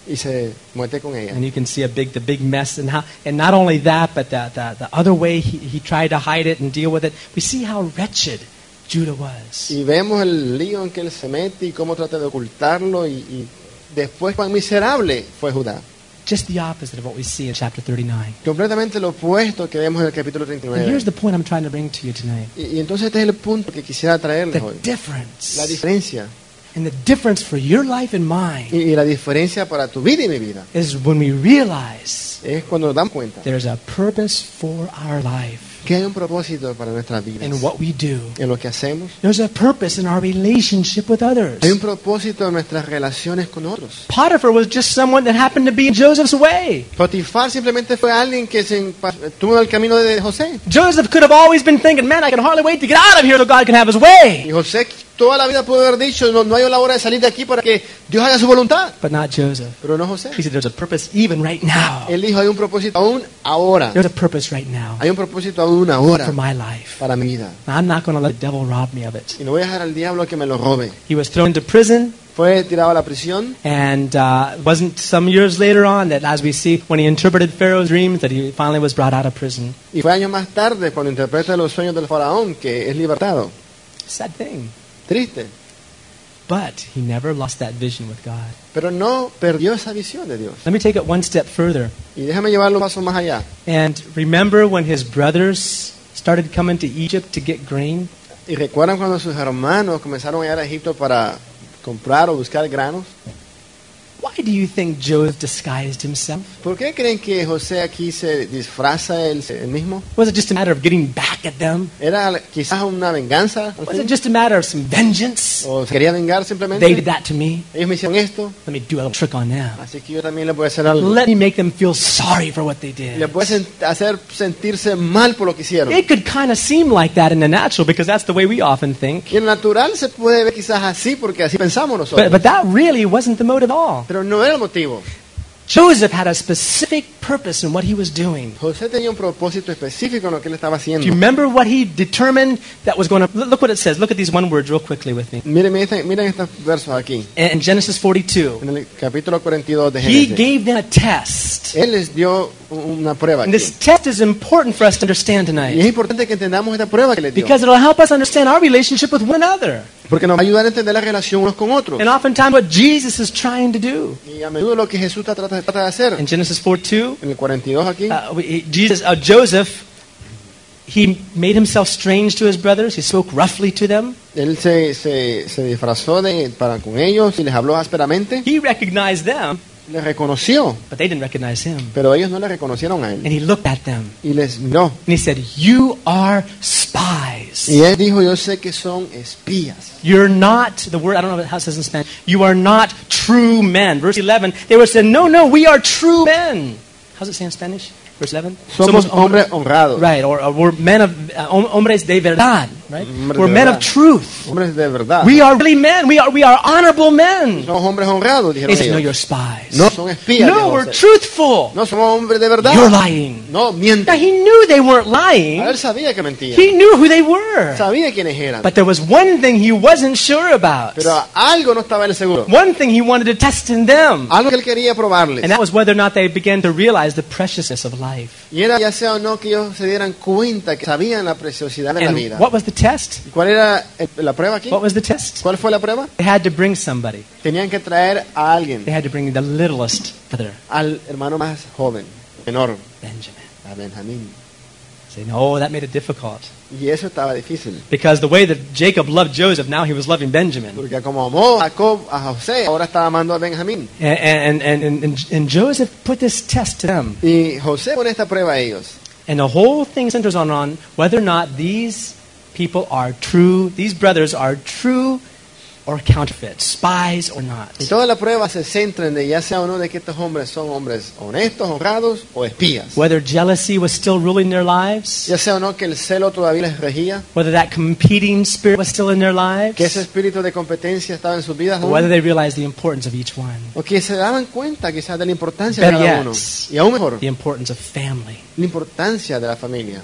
Speaker 2: Y se muete con ella.
Speaker 1: And you can see a big, the big mess, and how, and not only that, but the, the, the other way he, he tried to hide it and deal with it. We see how wretched Judah was.
Speaker 2: Y vemos el lío en que él se mete y cómo trata de ocultarlo y, y después cuán miserable fue Judá.
Speaker 1: Just the opposite of what we see in chapter 39.
Speaker 2: Completamente lo opuesto que vemos en el capítulo
Speaker 1: And
Speaker 2: 39.
Speaker 1: here's the point I'm trying to bring to you tonight.
Speaker 2: Y, y entonces este es el punto que quisiera traerles
Speaker 1: The
Speaker 2: hoy.
Speaker 1: difference.
Speaker 2: La diferencia.
Speaker 1: And the difference for your life and mine
Speaker 2: Y, y la diferencia para tu vida y mi vida
Speaker 1: is when we realize
Speaker 2: es cuando nos damos cuenta
Speaker 1: there's a purpose for our life
Speaker 2: que hay un propósito para nuestras vidas.
Speaker 1: in what we do.
Speaker 2: En lo que hacemos.
Speaker 1: There's a purpose in our relationship with others.
Speaker 2: Hay un propósito en nuestras relaciones con otros.
Speaker 1: Potiphar was just someone that happened to be in Joseph's way.
Speaker 2: Potifar simplemente fue alguien que se tuvo el camino de José.
Speaker 1: Joseph could have always been thinking, man, I can hardly wait to get out of here so God can have his way. Y.
Speaker 2: José toda la vida pudo haber dicho, no, no hay la hora de salir de aquí para que Dios haga su voluntad.
Speaker 1: But not Joseph.
Speaker 2: Pero no José.
Speaker 1: He said, there's a purpose even right now.
Speaker 2: Él dijo, hay un propósito aún ahora.
Speaker 1: There's a purpose right now
Speaker 2: Hay un propósito aún ahora
Speaker 1: for my life.
Speaker 2: para mi vida.
Speaker 1: I'm not going to let the devil rob me of it.
Speaker 2: Y no voy a dejar al diablo que me lo robe.
Speaker 1: He was thrown into prison,
Speaker 2: Fue tirado a la prisión
Speaker 1: and uh, it wasn't some years later on that, as we see, when he interpreted Pharaoh's dreams, that he finally was brought out of prison.
Speaker 2: y fue años más tarde cuando interpreta los sueños del faraón que es libertado.
Speaker 1: Sad thing.
Speaker 2: Triste.
Speaker 1: But he never lost that vision with God.
Speaker 2: Pero no perdió esa visión de Dios.
Speaker 1: Let me take it one step further.
Speaker 2: Y déjame llevarlo un paso más allá.
Speaker 1: And remember when his brothers started coming to Egypt to get grain?
Speaker 2: Y recuerdan cuando sus hermanos comenzaron a ir a Egipto para comprar o buscar granos.
Speaker 1: Why do you think Joseph disguised himself?
Speaker 2: ¿Por qué creen que José aquí se disfraza él, él mismo?
Speaker 1: Was it just a matter of getting back at them?
Speaker 2: ¿Era quizás una venganza?
Speaker 1: Was it just a matter of some vengeance?
Speaker 2: ¿O quería vengar simplemente.
Speaker 1: They did that to me.
Speaker 2: Ellos me hicieron esto,
Speaker 1: Let me do a little trick on them.
Speaker 2: así que yo también le voy a hacer algo.
Speaker 1: Let me make them feel sorry for what they
Speaker 2: Le
Speaker 1: did.
Speaker 2: puedes sen- hacer sentirse mal por lo que hicieron.
Speaker 1: It could kind of seem like that in the natural because that's the way we often think.
Speaker 2: Y en natural se puede ver quizás así porque así pensamos
Speaker 1: But,
Speaker 2: nosotros.
Speaker 1: but that really wasn't the motive at all.
Speaker 2: Pero no era el motivo.
Speaker 1: Joseph had a specific purpose in what he was doing.
Speaker 2: José tenía un propósito específico en lo que él estaba
Speaker 1: Do you remember what he determined that was going to. Look what it says. Look at these one words real quickly with me.
Speaker 2: Miren, miren, miren estos versos aquí,
Speaker 1: In Genesis 42,
Speaker 2: en el capítulo 42 de
Speaker 1: he gave them a test.
Speaker 2: Él les dio una prueba
Speaker 1: And this test is important for us to understand
Speaker 2: Y es
Speaker 1: tonight
Speaker 2: importante que entendamos esta prueba que les dio.
Speaker 1: because it'll help us understand our relationship with one another.
Speaker 2: Porque nos va a ayudar a entender la relación unos con otros.
Speaker 1: And oftentimes what Jesus is trying to do.
Speaker 2: Y a menudo lo que Jesús trata, trata de hacer.
Speaker 1: In Genesis 42,
Speaker 2: En el 42 aquí,
Speaker 1: uh, Jesus, uh, Joseph, he made himself strange to his brothers. He spoke roughly to them.
Speaker 2: él se, se, se disfrazó de, para con ellos y les habló ásperamente.
Speaker 1: He recognized them,
Speaker 2: Les reconoció,
Speaker 1: but they didn't recognize him.
Speaker 2: pero ellos no le reconocieron a él.
Speaker 1: And he looked at them
Speaker 2: Y les miró.
Speaker 1: and he said, You are spies.
Speaker 2: Y él dijo, yo sé que son espías.
Speaker 1: You're not, the word, I don't know how it says in Spanish, you are not true men. Verse 11, they were saying, No, no, we are true men. How's it say in Spanish? Verse 11?
Speaker 2: Somos hombres honrados.
Speaker 1: Right, or, or we're men of, uh, hombres de verdad, right? We're men of truth.
Speaker 2: Hombres de verdad.
Speaker 1: We are really men. We are, we are honorable men.
Speaker 2: Somos hombres honrados,
Speaker 1: He
Speaker 2: dijeron
Speaker 1: said, No, you're
Speaker 2: ellos.
Speaker 1: spies.
Speaker 2: No son espías.
Speaker 1: No, we're truthful.
Speaker 2: No somos hombres de verdad.
Speaker 1: You're lying.
Speaker 2: No,
Speaker 1: Now,
Speaker 2: mienten.
Speaker 1: he knew they weren't lying.
Speaker 2: Él sabía que mentían.
Speaker 1: He knew who they were.
Speaker 2: Sabía quiénes eran.
Speaker 1: But there was one thing he wasn't sure about.
Speaker 2: Pero algo no estaba él seguro.
Speaker 1: One thing he wanted to test in them.
Speaker 2: Algo que él quería probarles.
Speaker 1: And that was whether or not they began to realize the preciousness of life.
Speaker 2: Y era ya sea o no que ellos se dieran cuenta que sabían la preciosidad de la vida.
Speaker 1: what was the test?
Speaker 2: ¿Y ¿Cuál era el- la prueba aquí?
Speaker 1: What was the test?
Speaker 2: ¿Cuál fue la prueba?
Speaker 1: They had to bring somebody.
Speaker 2: Tenían que traer a alguien,
Speaker 1: They had to bring the littlest brother,
Speaker 2: al hermano más joven, menor,
Speaker 1: Benjamin.
Speaker 2: a Benjamín.
Speaker 1: Say, no, that made it difficult.
Speaker 2: Y eso estaba difícil.
Speaker 1: Because the way that Jacob loved Joseph, now he was loving Benjamin.
Speaker 2: Porque como amó a Jacob a José, ahora estaba amando a Benjamín.
Speaker 1: And, and, and, and, and Joseph put this test to them.
Speaker 2: Y José pone esta prueba a ellos.
Speaker 1: And the whole thing centers on, on whether or not these people are true, these brothers are true or counterfeit, spies or not.
Speaker 2: Y toda la prueba se centra en de ya sea o no de que estos hombres son hombres honestos, honrados o espías.
Speaker 1: Whether jealousy was still ruling their lives,
Speaker 2: Ya sea o no que el celo todavía les regía,
Speaker 1: whether that competing spirit was still in their
Speaker 2: que ese
Speaker 1: lives,
Speaker 2: espíritu de competencia estaba en sus vidas,
Speaker 1: or whether they realized the importance of each one,
Speaker 2: o que se daban cuenta quizás de la importancia de
Speaker 1: Better
Speaker 2: cada
Speaker 1: yet.
Speaker 2: uno. Y aún mejor,
Speaker 1: the importance of family,
Speaker 2: la importancia de la familia.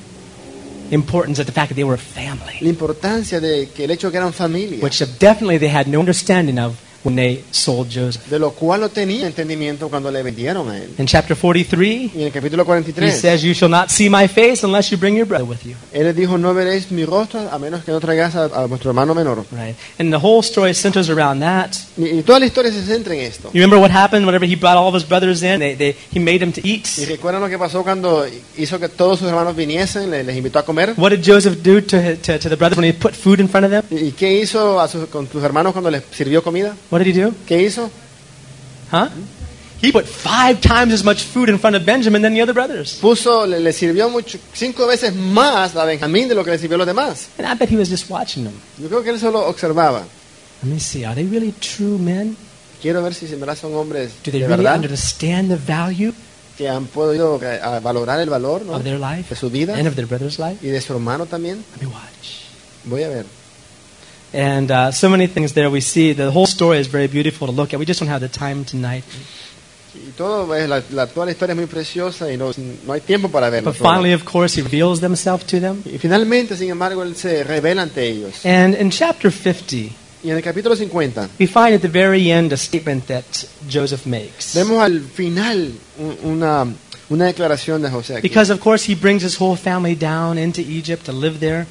Speaker 1: Importance of the fact that they were a family,
Speaker 2: La importancia de que el hecho que eran familia.
Speaker 1: which definitely they had no understanding of when they sold Joseph.
Speaker 2: de lo cual no tenía entendimiento cuando le vendieron a él.
Speaker 1: In chapter 43,
Speaker 2: Y en el capítulo
Speaker 1: he
Speaker 2: 43,
Speaker 1: says, You shall not see my face unless you bring your brother with you.
Speaker 2: él les dijo, no veréis mi rostro a menos que no traigas a, a vuestro hermano menor.
Speaker 1: Right? And the whole story centers around that.
Speaker 2: Y, y toda la historia se centra en esto.
Speaker 1: You remember what happened whenever he brought all of his brothers in? They, they, he made them to eat.
Speaker 2: ¿Y recuerdan lo que pasó cuando hizo que todos sus hermanos viniesen, le- les invitó a comer?
Speaker 1: What did Joseph do to, to, to the brothers when he put food in front of them?
Speaker 2: ¿Y y qué hizo a sus- con sus hermanos cuando les sirvió comida?
Speaker 1: What did he do?
Speaker 2: ¿Qué hizo?
Speaker 1: Huh? He put five times as much food in front of Benjamin than the other brothers.
Speaker 2: Puso, le, le sirvió mucho, cinco veces más a Benjamín de lo que le sirvió a los demás.
Speaker 1: And I bet he was just watching them.
Speaker 2: Yo creo que él solo observaba.
Speaker 1: Let me see. Are they really true men?
Speaker 2: Quiero ver si en verdad son hombres
Speaker 1: Do they
Speaker 2: de
Speaker 1: really
Speaker 2: verdad
Speaker 1: understand the value
Speaker 2: que han podido eh, valorar el valor ¿no?
Speaker 1: of their life
Speaker 2: de su vida
Speaker 1: and of their brother's life?
Speaker 2: y de su hermano también.
Speaker 1: Let me watch.
Speaker 2: Voy a ver.
Speaker 1: And uh, so many things there we see. The whole story is very beautiful to look at. We just don't have the time tonight.
Speaker 2: Y todo, pues, la, la, toda la historia es muy preciosa y no, no hay tiempo para verlo.
Speaker 1: But finally, of course, he reveals himself to them.
Speaker 2: Y finalmente, sin embargo, él se revela ante ellos.
Speaker 1: And in chapter 50,
Speaker 2: Y en el capítulo 50
Speaker 1: we find at the very end a statement that Joseph makes.
Speaker 2: vemos al final una, una declaración de José. Aquí.
Speaker 1: Because, of course, he brings his whole family down into Egypt to live there.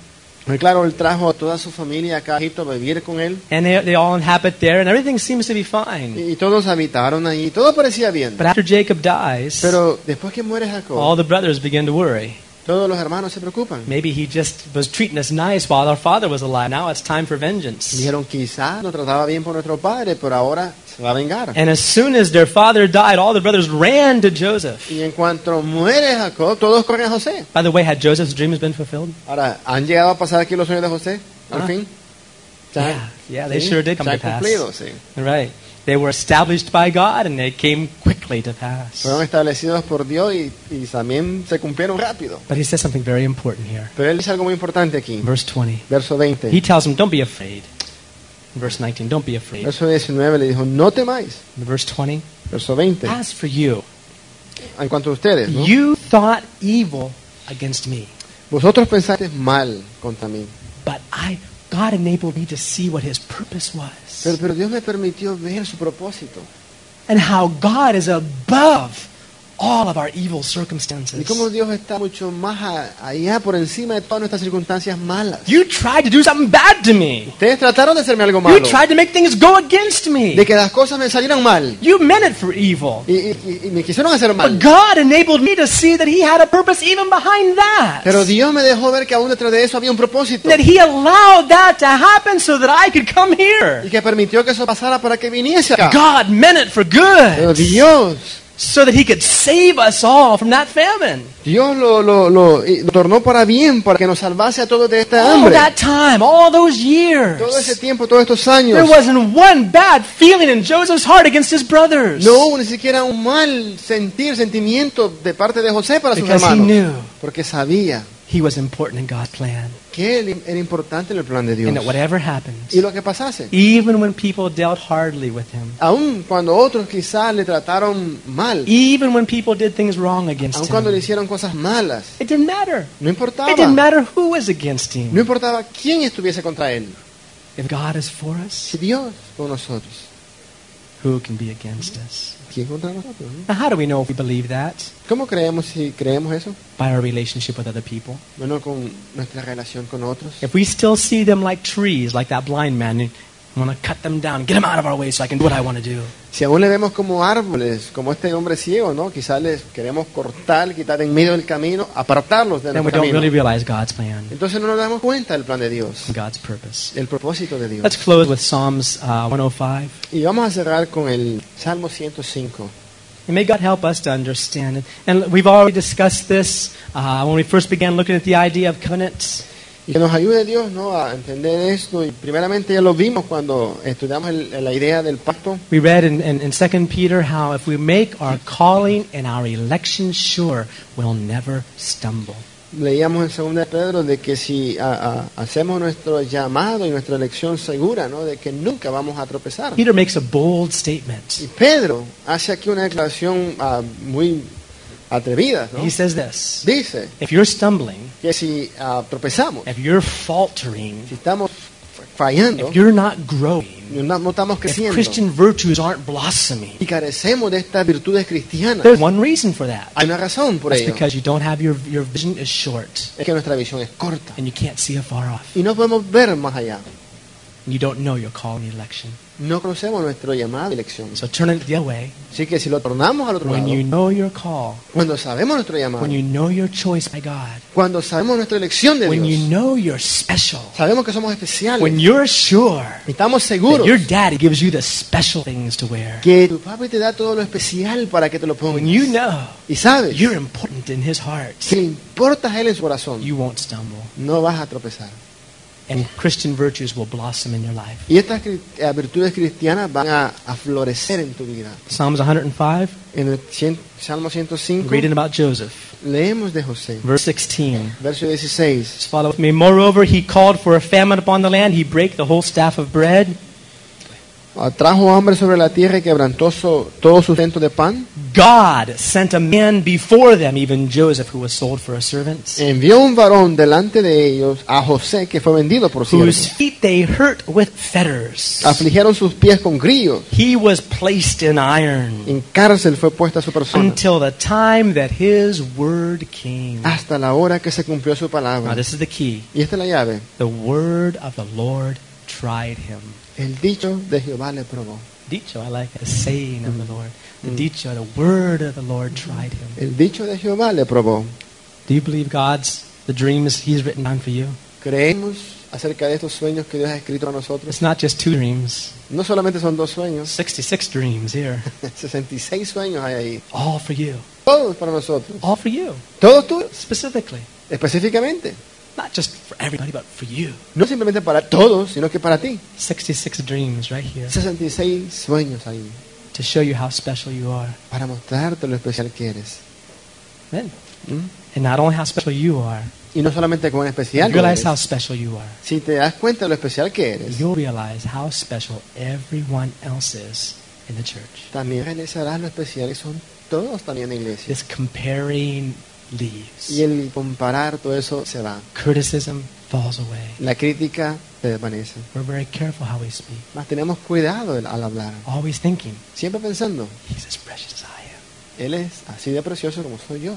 Speaker 2: Muy claro, él trajo a toda su familia acá a Egipto a vivir con él.
Speaker 1: And they, they all inhabit there, and everything seems to be fine.
Speaker 2: Y, y todos habitaron ahí. Todo parecía bien.
Speaker 1: But after Jacob dies,
Speaker 2: Pero después que muere Jacob,
Speaker 1: all the brothers begin to worry.
Speaker 2: Todos los hermanos se preocupan.
Speaker 1: Maybe he just was treating us nice while our father was alive. Now it's time for vengeance.
Speaker 2: Dijeron, quizás nos trataba bien por nuestro padre, pero ahora se va a vengar.
Speaker 1: And as soon as their father died, all the brothers ran to Joseph.
Speaker 2: Y en cuanto muere Jacob, todos corren a José.
Speaker 1: By the way, had Joseph's dreams been fulfilled?
Speaker 2: Ahora, ¿han llegado a pasar aquí los sueños de José? Al
Speaker 1: Ah.
Speaker 2: fin.
Speaker 1: Yeah, yeah, they
Speaker 2: sí?
Speaker 1: sure did come to pass.
Speaker 2: cumplido, sí.
Speaker 1: Right. They were established by God and they came quickly to pass.
Speaker 2: Fueron establecidos por Dios y, y también se cumplieron rápido.
Speaker 1: But he says something very important here.
Speaker 2: Pero él dice algo muy importante aquí.
Speaker 1: Verse 20.
Speaker 2: Verso 20.
Speaker 1: He tells them, Don't be afraid. Verse 19, Don't be afraid.
Speaker 2: Verso 19 le dijo, no temáis.
Speaker 1: Verse 20,
Speaker 2: Verso 20.
Speaker 1: As for you,
Speaker 2: En cuanto a ustedes, ¿no?
Speaker 1: you thought evil against me,
Speaker 2: vosotros pensaste mal contra mí.
Speaker 1: but I, God enabled me to see what his purpose was
Speaker 2: Pero, pero Dios me permitió ver su propósito.
Speaker 1: and how God is above all of our evil circumstances.
Speaker 2: Y cómo Dios está mucho más allá por encima de todas nuestras circunstancias malas.
Speaker 1: You tried to do something bad to me.
Speaker 2: Ustedes trataron de hacerme algo
Speaker 1: You
Speaker 2: malo.
Speaker 1: tried to make things go against me.
Speaker 2: De que las cosas me salieran mal.
Speaker 1: You meant it for evil.
Speaker 2: Y, y- y me quisieron hacer mal.
Speaker 1: But God enabled me to see that He had a purpose even behind that.
Speaker 2: Pero Dios me dejó ver que aún detrás de eso había un propósito.
Speaker 1: That He allowed that to happen so that I could come
Speaker 2: Y
Speaker 1: here.
Speaker 2: que permitió que eso pasara para que viniese acá.
Speaker 1: God meant it for
Speaker 2: Pero
Speaker 1: good
Speaker 2: Dios,
Speaker 1: so that He could save us all from that famine.
Speaker 2: Dios lo, lo, lo, lo tornó para bien, para que nos salvase a todos de esta
Speaker 1: All
Speaker 2: hambre.
Speaker 1: that time, all those years,
Speaker 2: Todo ese tiempo, todos estos
Speaker 1: there
Speaker 2: años,
Speaker 1: wasn't one bad feeling in Joseph's heart against his brothers.
Speaker 2: no ni siquiera un mal sentir, sentimiento de parte de José para sus
Speaker 1: Because he
Speaker 2: hermanos.
Speaker 1: knew
Speaker 2: Porque sabía
Speaker 1: he was important in God's plan.
Speaker 2: que él era importante en el plan de Dios.
Speaker 1: And that whatever happened,
Speaker 2: Y lo que pasase.
Speaker 1: even when people dealt hardly with him,
Speaker 2: Aun cuando otros quizás le trataron mal,
Speaker 1: even when people did things wrong against
Speaker 2: aun cuando le
Speaker 1: him,
Speaker 2: hicieron cosas malas,
Speaker 1: it didn't matter.
Speaker 2: no importaba.
Speaker 1: It didn't matter who was against
Speaker 2: No
Speaker 1: him.
Speaker 2: importaba quién estuviese contra él.
Speaker 1: If God is for us,
Speaker 2: Si Dios con nosotros,
Speaker 1: who can be against us?
Speaker 2: ¿Quién contra nosotros? no?
Speaker 1: How do we know if we believe that?
Speaker 2: ¿Cómo creemos si creemos eso?
Speaker 1: By our relationship with other people.
Speaker 2: Bueno, con nuestra relación con otros.
Speaker 1: If we still see them like trees, like that blind man, and want to cut them down, get them out of our way so I can do what I want to do.
Speaker 2: Si aún le vemos como árboles, como este hombre ciego, ¿no? Quizás les queremos cortar, quitar en medio del camino, apartarlos de
Speaker 1: Then we
Speaker 2: nuestro
Speaker 1: don't
Speaker 2: camino.
Speaker 1: really realize God's plan,
Speaker 2: Entonces no nos damos cuenta del plan de Dios,
Speaker 1: God's purpose.
Speaker 2: el propósito de Dios.
Speaker 1: Let's close with Psalms uh, 105.
Speaker 2: Y vamos a cerrar con el Salmo 105.
Speaker 1: And may God help us to understand it. And we've already discussed this uh, when we first began looking at the idea of covenants.
Speaker 2: Y que nos ayude Dios ¿no? a entender esto. Y primeramente ya lo vimos cuando estudiamos el- la idea del pacto.
Speaker 1: We read in, in, in 2 Peter how if we make our calling and our election sure, we'll never stumble.
Speaker 2: Leíamos en 2 de Pedro de que si a- a- hacemos nuestro llamado y nuestra elección segura, ¿no? de que nunca vamos a tropezar.
Speaker 1: Peter makes a bold statement.
Speaker 2: Y Pedro hace aquí una declaración ah, muy atrevida. ¿no?
Speaker 1: He says this
Speaker 2: Dice
Speaker 1: If you're stumbling,
Speaker 2: que si ah, tropezamos,
Speaker 1: if you're faltering,
Speaker 2: si estamos fallando,
Speaker 1: if you're not growing,
Speaker 2: no, no estamos
Speaker 1: if
Speaker 2: creciendo
Speaker 1: Christian virtues aren't blossoming,
Speaker 2: y carecemos de estas virtudes cristianas,
Speaker 1: there's one reason for that.
Speaker 2: hay una razón por
Speaker 1: That's
Speaker 2: ello.
Speaker 1: because you don't have your, your vision is short
Speaker 2: Es que nuestra visión es corta
Speaker 1: and you can't see afar off.
Speaker 2: y no podemos ver más allá.
Speaker 1: You don't know your call and election.
Speaker 2: No conocemos nuestro llamado y elección.
Speaker 1: So turn it the other way.
Speaker 2: Así que si lo tornamos al otro
Speaker 1: When
Speaker 2: lado,
Speaker 1: you know your call,
Speaker 2: cuando sabemos nuestro llamado,
Speaker 1: when you know your choice by God,
Speaker 2: cuando sabemos nuestra elección de
Speaker 1: when you
Speaker 2: Dios,
Speaker 1: know you're special,
Speaker 2: sabemos que somos especiales,
Speaker 1: when you're sure
Speaker 2: estamos
Speaker 1: that
Speaker 2: seguros
Speaker 1: your daddy gives you the special things to wear,
Speaker 2: que tu papi te da todo lo especial para que te lo
Speaker 1: when
Speaker 2: pongas.
Speaker 1: you know
Speaker 2: Y sabes
Speaker 1: you're important in his heart,
Speaker 2: que le importas a él en su corazón,
Speaker 1: you won't stumble.
Speaker 2: no vas a tropezar.
Speaker 1: And Christian virtues will blossom in your life.
Speaker 2: Y estas virtudes cristianas van a, a florecer en tu vida.
Speaker 1: Psalms 105,
Speaker 2: En el cien- Salmo 105
Speaker 1: reading about Joseph,
Speaker 2: leemos de José,
Speaker 1: verse 16.
Speaker 2: verso 16.
Speaker 1: Just follow with me. Moreover, he called for a famine upon the land. He brake the whole staff of bread.
Speaker 2: Trajo hambre sobre la tierra y quebrantó so- todo sustento de pan.
Speaker 1: God sent a man before them, even Joseph, who was sold for a servant,
Speaker 2: Envió un varón delante de ellos a José que fue vendido por
Speaker 1: whose
Speaker 2: siervo.
Speaker 1: feet they hurt with fetters.
Speaker 2: Afligieron sus pies con grillos.
Speaker 1: He was placed in iron
Speaker 2: En cárcel fue puesta su persona
Speaker 1: until the time that his word came.
Speaker 2: hasta la hora que se cumplió su
Speaker 1: Now,
Speaker 2: palabra.
Speaker 1: this is the key.
Speaker 2: Y esta es la llave.
Speaker 1: The word of the Lord tried him.
Speaker 2: El dicho de Jehová le probó.
Speaker 1: Dicho, I like it. The saying of the Lord. The dicho, the word of the Lord tried him.
Speaker 2: El dicho de Jehová le probó.
Speaker 1: Do you believe God's the dreams He's written down for you?
Speaker 2: Creemos acerca de estos sueños que Dios ha escrito a nosotros.
Speaker 1: It's not just two dreams.
Speaker 2: No solamente son dos sueños,
Speaker 1: 66 dreams here.
Speaker 2: 66 sueños hay ahí.
Speaker 1: All for you.
Speaker 2: Todos para nosotros.
Speaker 1: All for you.
Speaker 2: Todos tuyos,
Speaker 1: Specifically.
Speaker 2: específicamente.
Speaker 1: Not just for everybody, but for you.
Speaker 2: No simplemente para todos, sino que para ti.
Speaker 1: 66 dreams right here
Speaker 2: 66 sueños ahí.
Speaker 1: to show you how special you are.
Speaker 2: Para mostrarte lo especial que eres.
Speaker 1: Amen.
Speaker 2: ¿Mm?
Speaker 1: And not only how special you are,
Speaker 2: Y no solamente con especial.
Speaker 1: realize how special you are.
Speaker 2: Si te das cuenta de lo especial que eres,
Speaker 1: You'll realize how special everyone else is in the church.
Speaker 2: también realizarás lo especial que son todos también en la iglesia.
Speaker 1: This comparing
Speaker 2: Y
Speaker 1: leaves.
Speaker 2: el comparar todo eso se va.
Speaker 1: Criticism falls away.
Speaker 2: La crítica se desvanece.
Speaker 1: We're very careful how we speak.
Speaker 2: Más tenemos cuidado al hablar.
Speaker 1: Always thinking,
Speaker 2: Siempre pensando,
Speaker 1: He's as precious as I am.
Speaker 2: Él es así de precioso como soy yo.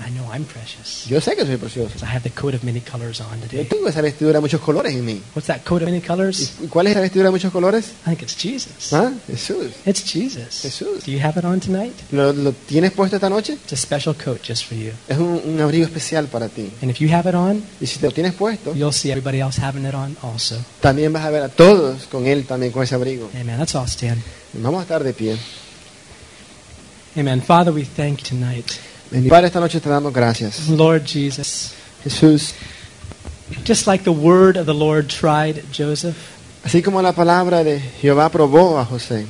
Speaker 1: I know I'm precious.
Speaker 2: Yo sé que soy precioso.
Speaker 1: I have the coat of many colors on
Speaker 2: Yo
Speaker 1: today.
Speaker 2: tengo esa vestidura de muchos colores en mí.
Speaker 1: What's that coat of many colors?
Speaker 2: ¿Y cuál es esa vestidura de muchos colores?
Speaker 1: I think it's Jesus.
Speaker 2: ¿Ah? Jesús.
Speaker 1: It's Jesus.
Speaker 2: Jesús.
Speaker 1: Do you have it on tonight?
Speaker 2: ¿Lo, lo tienes puesto esta noche?
Speaker 1: It's a special coat just for you.
Speaker 2: Es un, un abrigo especial para ti.
Speaker 1: And if you have it on,
Speaker 2: Y si te lo tienes puesto,
Speaker 1: you'll see everybody else having it on also.
Speaker 2: también vas a ver a todos con él también con ese abrigo.
Speaker 1: Amen. Let's all stand.
Speaker 2: Vamos a estar de pie.
Speaker 1: Amen. Father, we thank you tonight.
Speaker 2: Padre, esta noche te damos gracias.
Speaker 1: Lord Jesus,
Speaker 2: Jesús,
Speaker 1: just like the word of the Lord tried Joseph,
Speaker 2: así como la palabra de Jehová probó a José,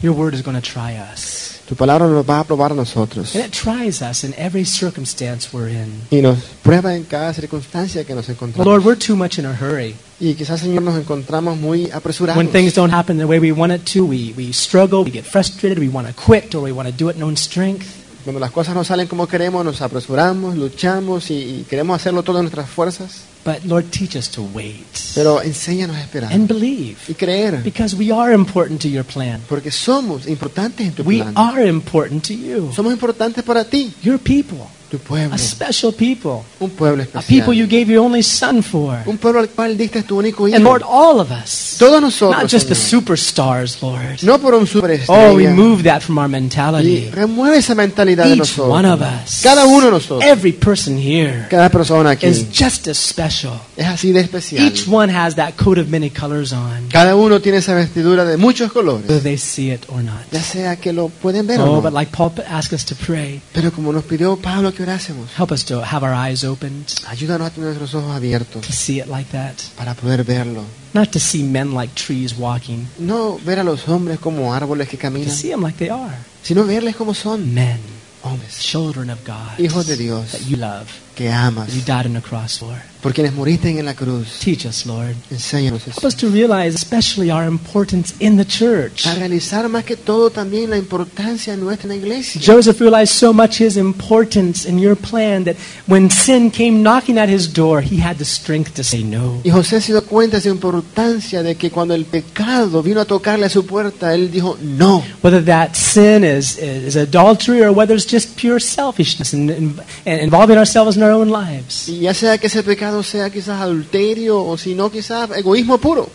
Speaker 1: your word is going to try us.
Speaker 2: tu palabra nos va a probar a nosotros.
Speaker 1: And it tries us in every circumstance we're in.
Speaker 2: Y nos prueba en cada circunstancia que nos encontramos.
Speaker 1: Lord, we're too much in a hurry.
Speaker 2: Y quizás, Señor, nos encontramos muy apresurados.
Speaker 1: When things don't happen the way we want it to, we, we struggle, we get frustrated, we want to quit, or we want to do it in our own strength.
Speaker 2: Cuando las cosas no salen como queremos, nos apresuramos, luchamos y, queremos hacerlo todo en nuestras fuerzas.
Speaker 1: But Lord, teach us to wait
Speaker 2: Pero enséñanos a esperar
Speaker 1: and believe
Speaker 2: y creer.
Speaker 1: because we are important to your plan.
Speaker 2: Porque somos importantes en tu
Speaker 1: We
Speaker 2: plan.
Speaker 1: are important to you,
Speaker 2: Somos importantes para ti,
Speaker 1: your people,
Speaker 2: tu pueblo.
Speaker 1: a special people,
Speaker 2: Un pueblo
Speaker 1: a
Speaker 2: especial.
Speaker 1: people you gave your only son for.
Speaker 2: Un pueblo al cual diste tu único hijo.
Speaker 1: And Lord, all of us,
Speaker 2: Todos nosotros.
Speaker 1: not just the
Speaker 2: Señor.
Speaker 1: superstars, Lord.
Speaker 2: No por un
Speaker 1: Oh,
Speaker 2: superestrella.
Speaker 1: remove that from our
Speaker 2: Y
Speaker 1: mentality.
Speaker 2: remueve esa mentalidad de
Speaker 1: Each one of
Speaker 2: nosotros.
Speaker 1: us,
Speaker 2: Cada uno de nosotros.
Speaker 1: every person here
Speaker 2: Cada persona aquí.
Speaker 1: is just as special.
Speaker 2: Es así de especial.
Speaker 1: Each one has that coat of many colors on,
Speaker 2: Cada uno tiene esa vestidura de muchos colores.
Speaker 1: whether they see it or not.
Speaker 2: Ya sea que lo pueden ver
Speaker 1: Oh,
Speaker 2: o
Speaker 1: but
Speaker 2: no.
Speaker 1: like Paul asked us to pray,
Speaker 2: Pero como nos pidió Pablo que orásemos,
Speaker 1: help us to have our eyes opened
Speaker 2: ayúdanos a tener nuestros ojos abiertos
Speaker 1: to see it like that.
Speaker 2: para poder verlo.
Speaker 1: Not to see men like trees walking,
Speaker 2: No ver a los hombres como árboles que caminan.
Speaker 1: to see them like they are
Speaker 2: sino verles como son
Speaker 1: men,
Speaker 2: hombres,
Speaker 1: children of God
Speaker 2: hijos de Dios,
Speaker 1: that you love.
Speaker 2: Que amas,
Speaker 1: you died on the cross for.
Speaker 2: por quienes moriste en la cruz.
Speaker 1: Teach us, Lord.
Speaker 2: Enséñanos
Speaker 1: Help us to realize especially our importance in the church.
Speaker 2: A realizar más que todo también la importancia nuestra en la iglesia.
Speaker 1: Joseph realized so much his importance in your plan that when sin came knocking at his door, he had the strength to say no.
Speaker 2: Y José se dio cuenta de la importancia de que cuando el pecado vino a tocarle a su puerta, él dijo no.
Speaker 1: Whether that sin is, is adultery or whether it's just pure selfishness and, and, and involving ourselves in our own lives.
Speaker 2: Y ya sea que ese pecado sea quizás adulterio o si no quizás egoísmo puro.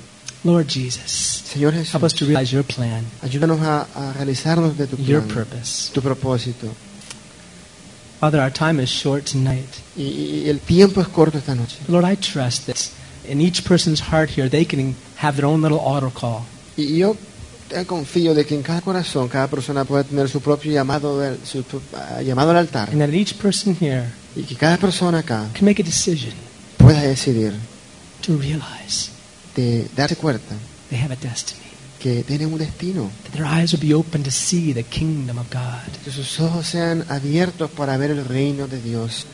Speaker 1: Lord Jesus,
Speaker 2: Señor
Speaker 1: help
Speaker 2: Jesús,
Speaker 1: us to realize your plan,
Speaker 2: ayúdanos a, a realizarnos de tu
Speaker 1: your
Speaker 2: plan,
Speaker 1: purpose.
Speaker 2: tu propósito.
Speaker 1: Father, our time is short tonight.
Speaker 2: Y, y- el tiempo es corto esta noche.
Speaker 1: Lord, I trust that in each person's heart here, they can have their own little auto call.
Speaker 2: Y yo eh, confío de que en cada corazón, cada persona puede tener su propio llamado, su, ah, llamado al altar.
Speaker 1: And that each person here
Speaker 2: Y que cada persona acá
Speaker 1: can make a decision
Speaker 2: pueda decidir
Speaker 1: to realize
Speaker 2: de darse cuenta
Speaker 1: they have a destiny.
Speaker 2: que tienen un destino.
Speaker 1: That their eyes will be open to see the kingdom of God.
Speaker 2: Que sus ojos sean abiertos para ver el reino de Dios.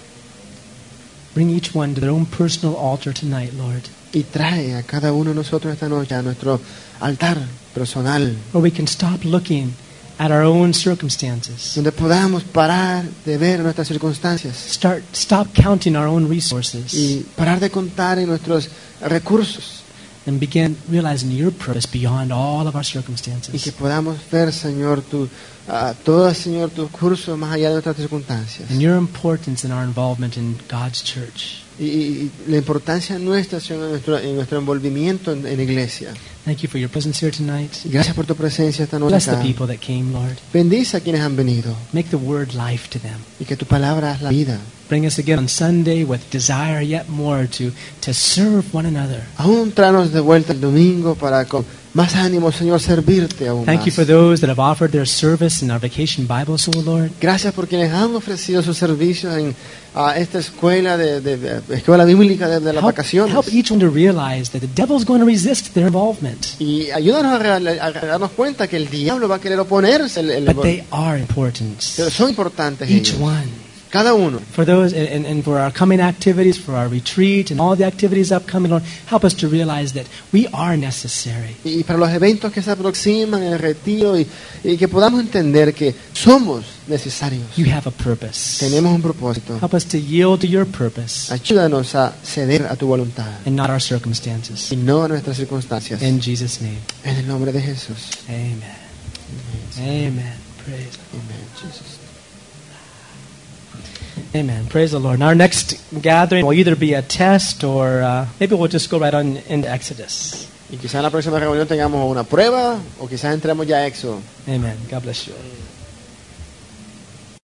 Speaker 1: Bring each one to their own personal altar tonight, Lord,
Speaker 2: Y trae a cada uno de nosotros esta noche a nuestro altar personal.
Speaker 1: where we can stop looking at our own circumstances.
Speaker 2: Donde podamos parar de ver nuestras circunstancias.
Speaker 1: Start, stop counting our own resources
Speaker 2: Y parar de contar en nuestros recursos.
Speaker 1: and begin realizing your purpose beyond all of our
Speaker 2: Y que
Speaker 1: circumstances.
Speaker 2: podamos ver, Señor, tu, ah, todo, Señor, tus cursos más allá de nuestras circunstancias.
Speaker 1: And your importance in our involvement in God's church.
Speaker 2: Y, la importancia nuestra, Señor, en nuestro, en nuestro envolvimiento en, iglesia.
Speaker 1: Thank you for your presence here tonight.
Speaker 2: Gracias por tu presencia esta noche.
Speaker 1: Bless the people that came, Lord.
Speaker 2: Bendice a quienes han venido.
Speaker 1: Make the word life to them.
Speaker 2: Y que tu palabra es la vida.
Speaker 1: Bring us again on Sunday with desire yet more to, to serve one another.
Speaker 2: Aún de vuelta el domingo para con más ánimo, Señor, servirte aún
Speaker 1: Thank you for those that have offered their service in our vacation Bible school, Lord.
Speaker 2: Gracias por quienes han ofrecido sus servicios en a esta escuela de, de- de- escuela bíblica de, de las
Speaker 1: Help,
Speaker 2: vacaciones.
Speaker 1: help each one to realize that the devil's going to resist their involvement.
Speaker 2: Y ayúdanos a, real- a darnos cuenta que el diablo va a querer oponerse. el- el-
Speaker 1: But they are important.
Speaker 2: pero son importantes
Speaker 1: Each
Speaker 2: ellos.
Speaker 1: one.
Speaker 2: Cada uno.
Speaker 1: For those and, and- for our coming activities, for our retreat, and all the activities upcoming, Lord, help us to realize that we are necessary.
Speaker 2: Y para los eventos que se aproximan, el retiro, y, y que podamos entender que somos necesarios.
Speaker 1: You have a purpose.
Speaker 2: Tenemos un propósito.
Speaker 1: Help us to yield to your purpose
Speaker 2: Ayúdanos a ceder a tu voluntad
Speaker 1: and not our circumstances.
Speaker 2: y no a nuestras circunstancias.
Speaker 1: In Jesus' name,
Speaker 2: En el nombre de Jesús.
Speaker 1: amen. Amen. Praise.
Speaker 2: Amén, Jesús.
Speaker 1: Amen. Praise the Lord. And our next gathering will either be a test or uh, maybe we'll just go right on into Exodus.
Speaker 2: Y quizá en la próxima reunión tengamos una prueba o quizás entremos ya a Éxodo.
Speaker 1: Amen. God bless you.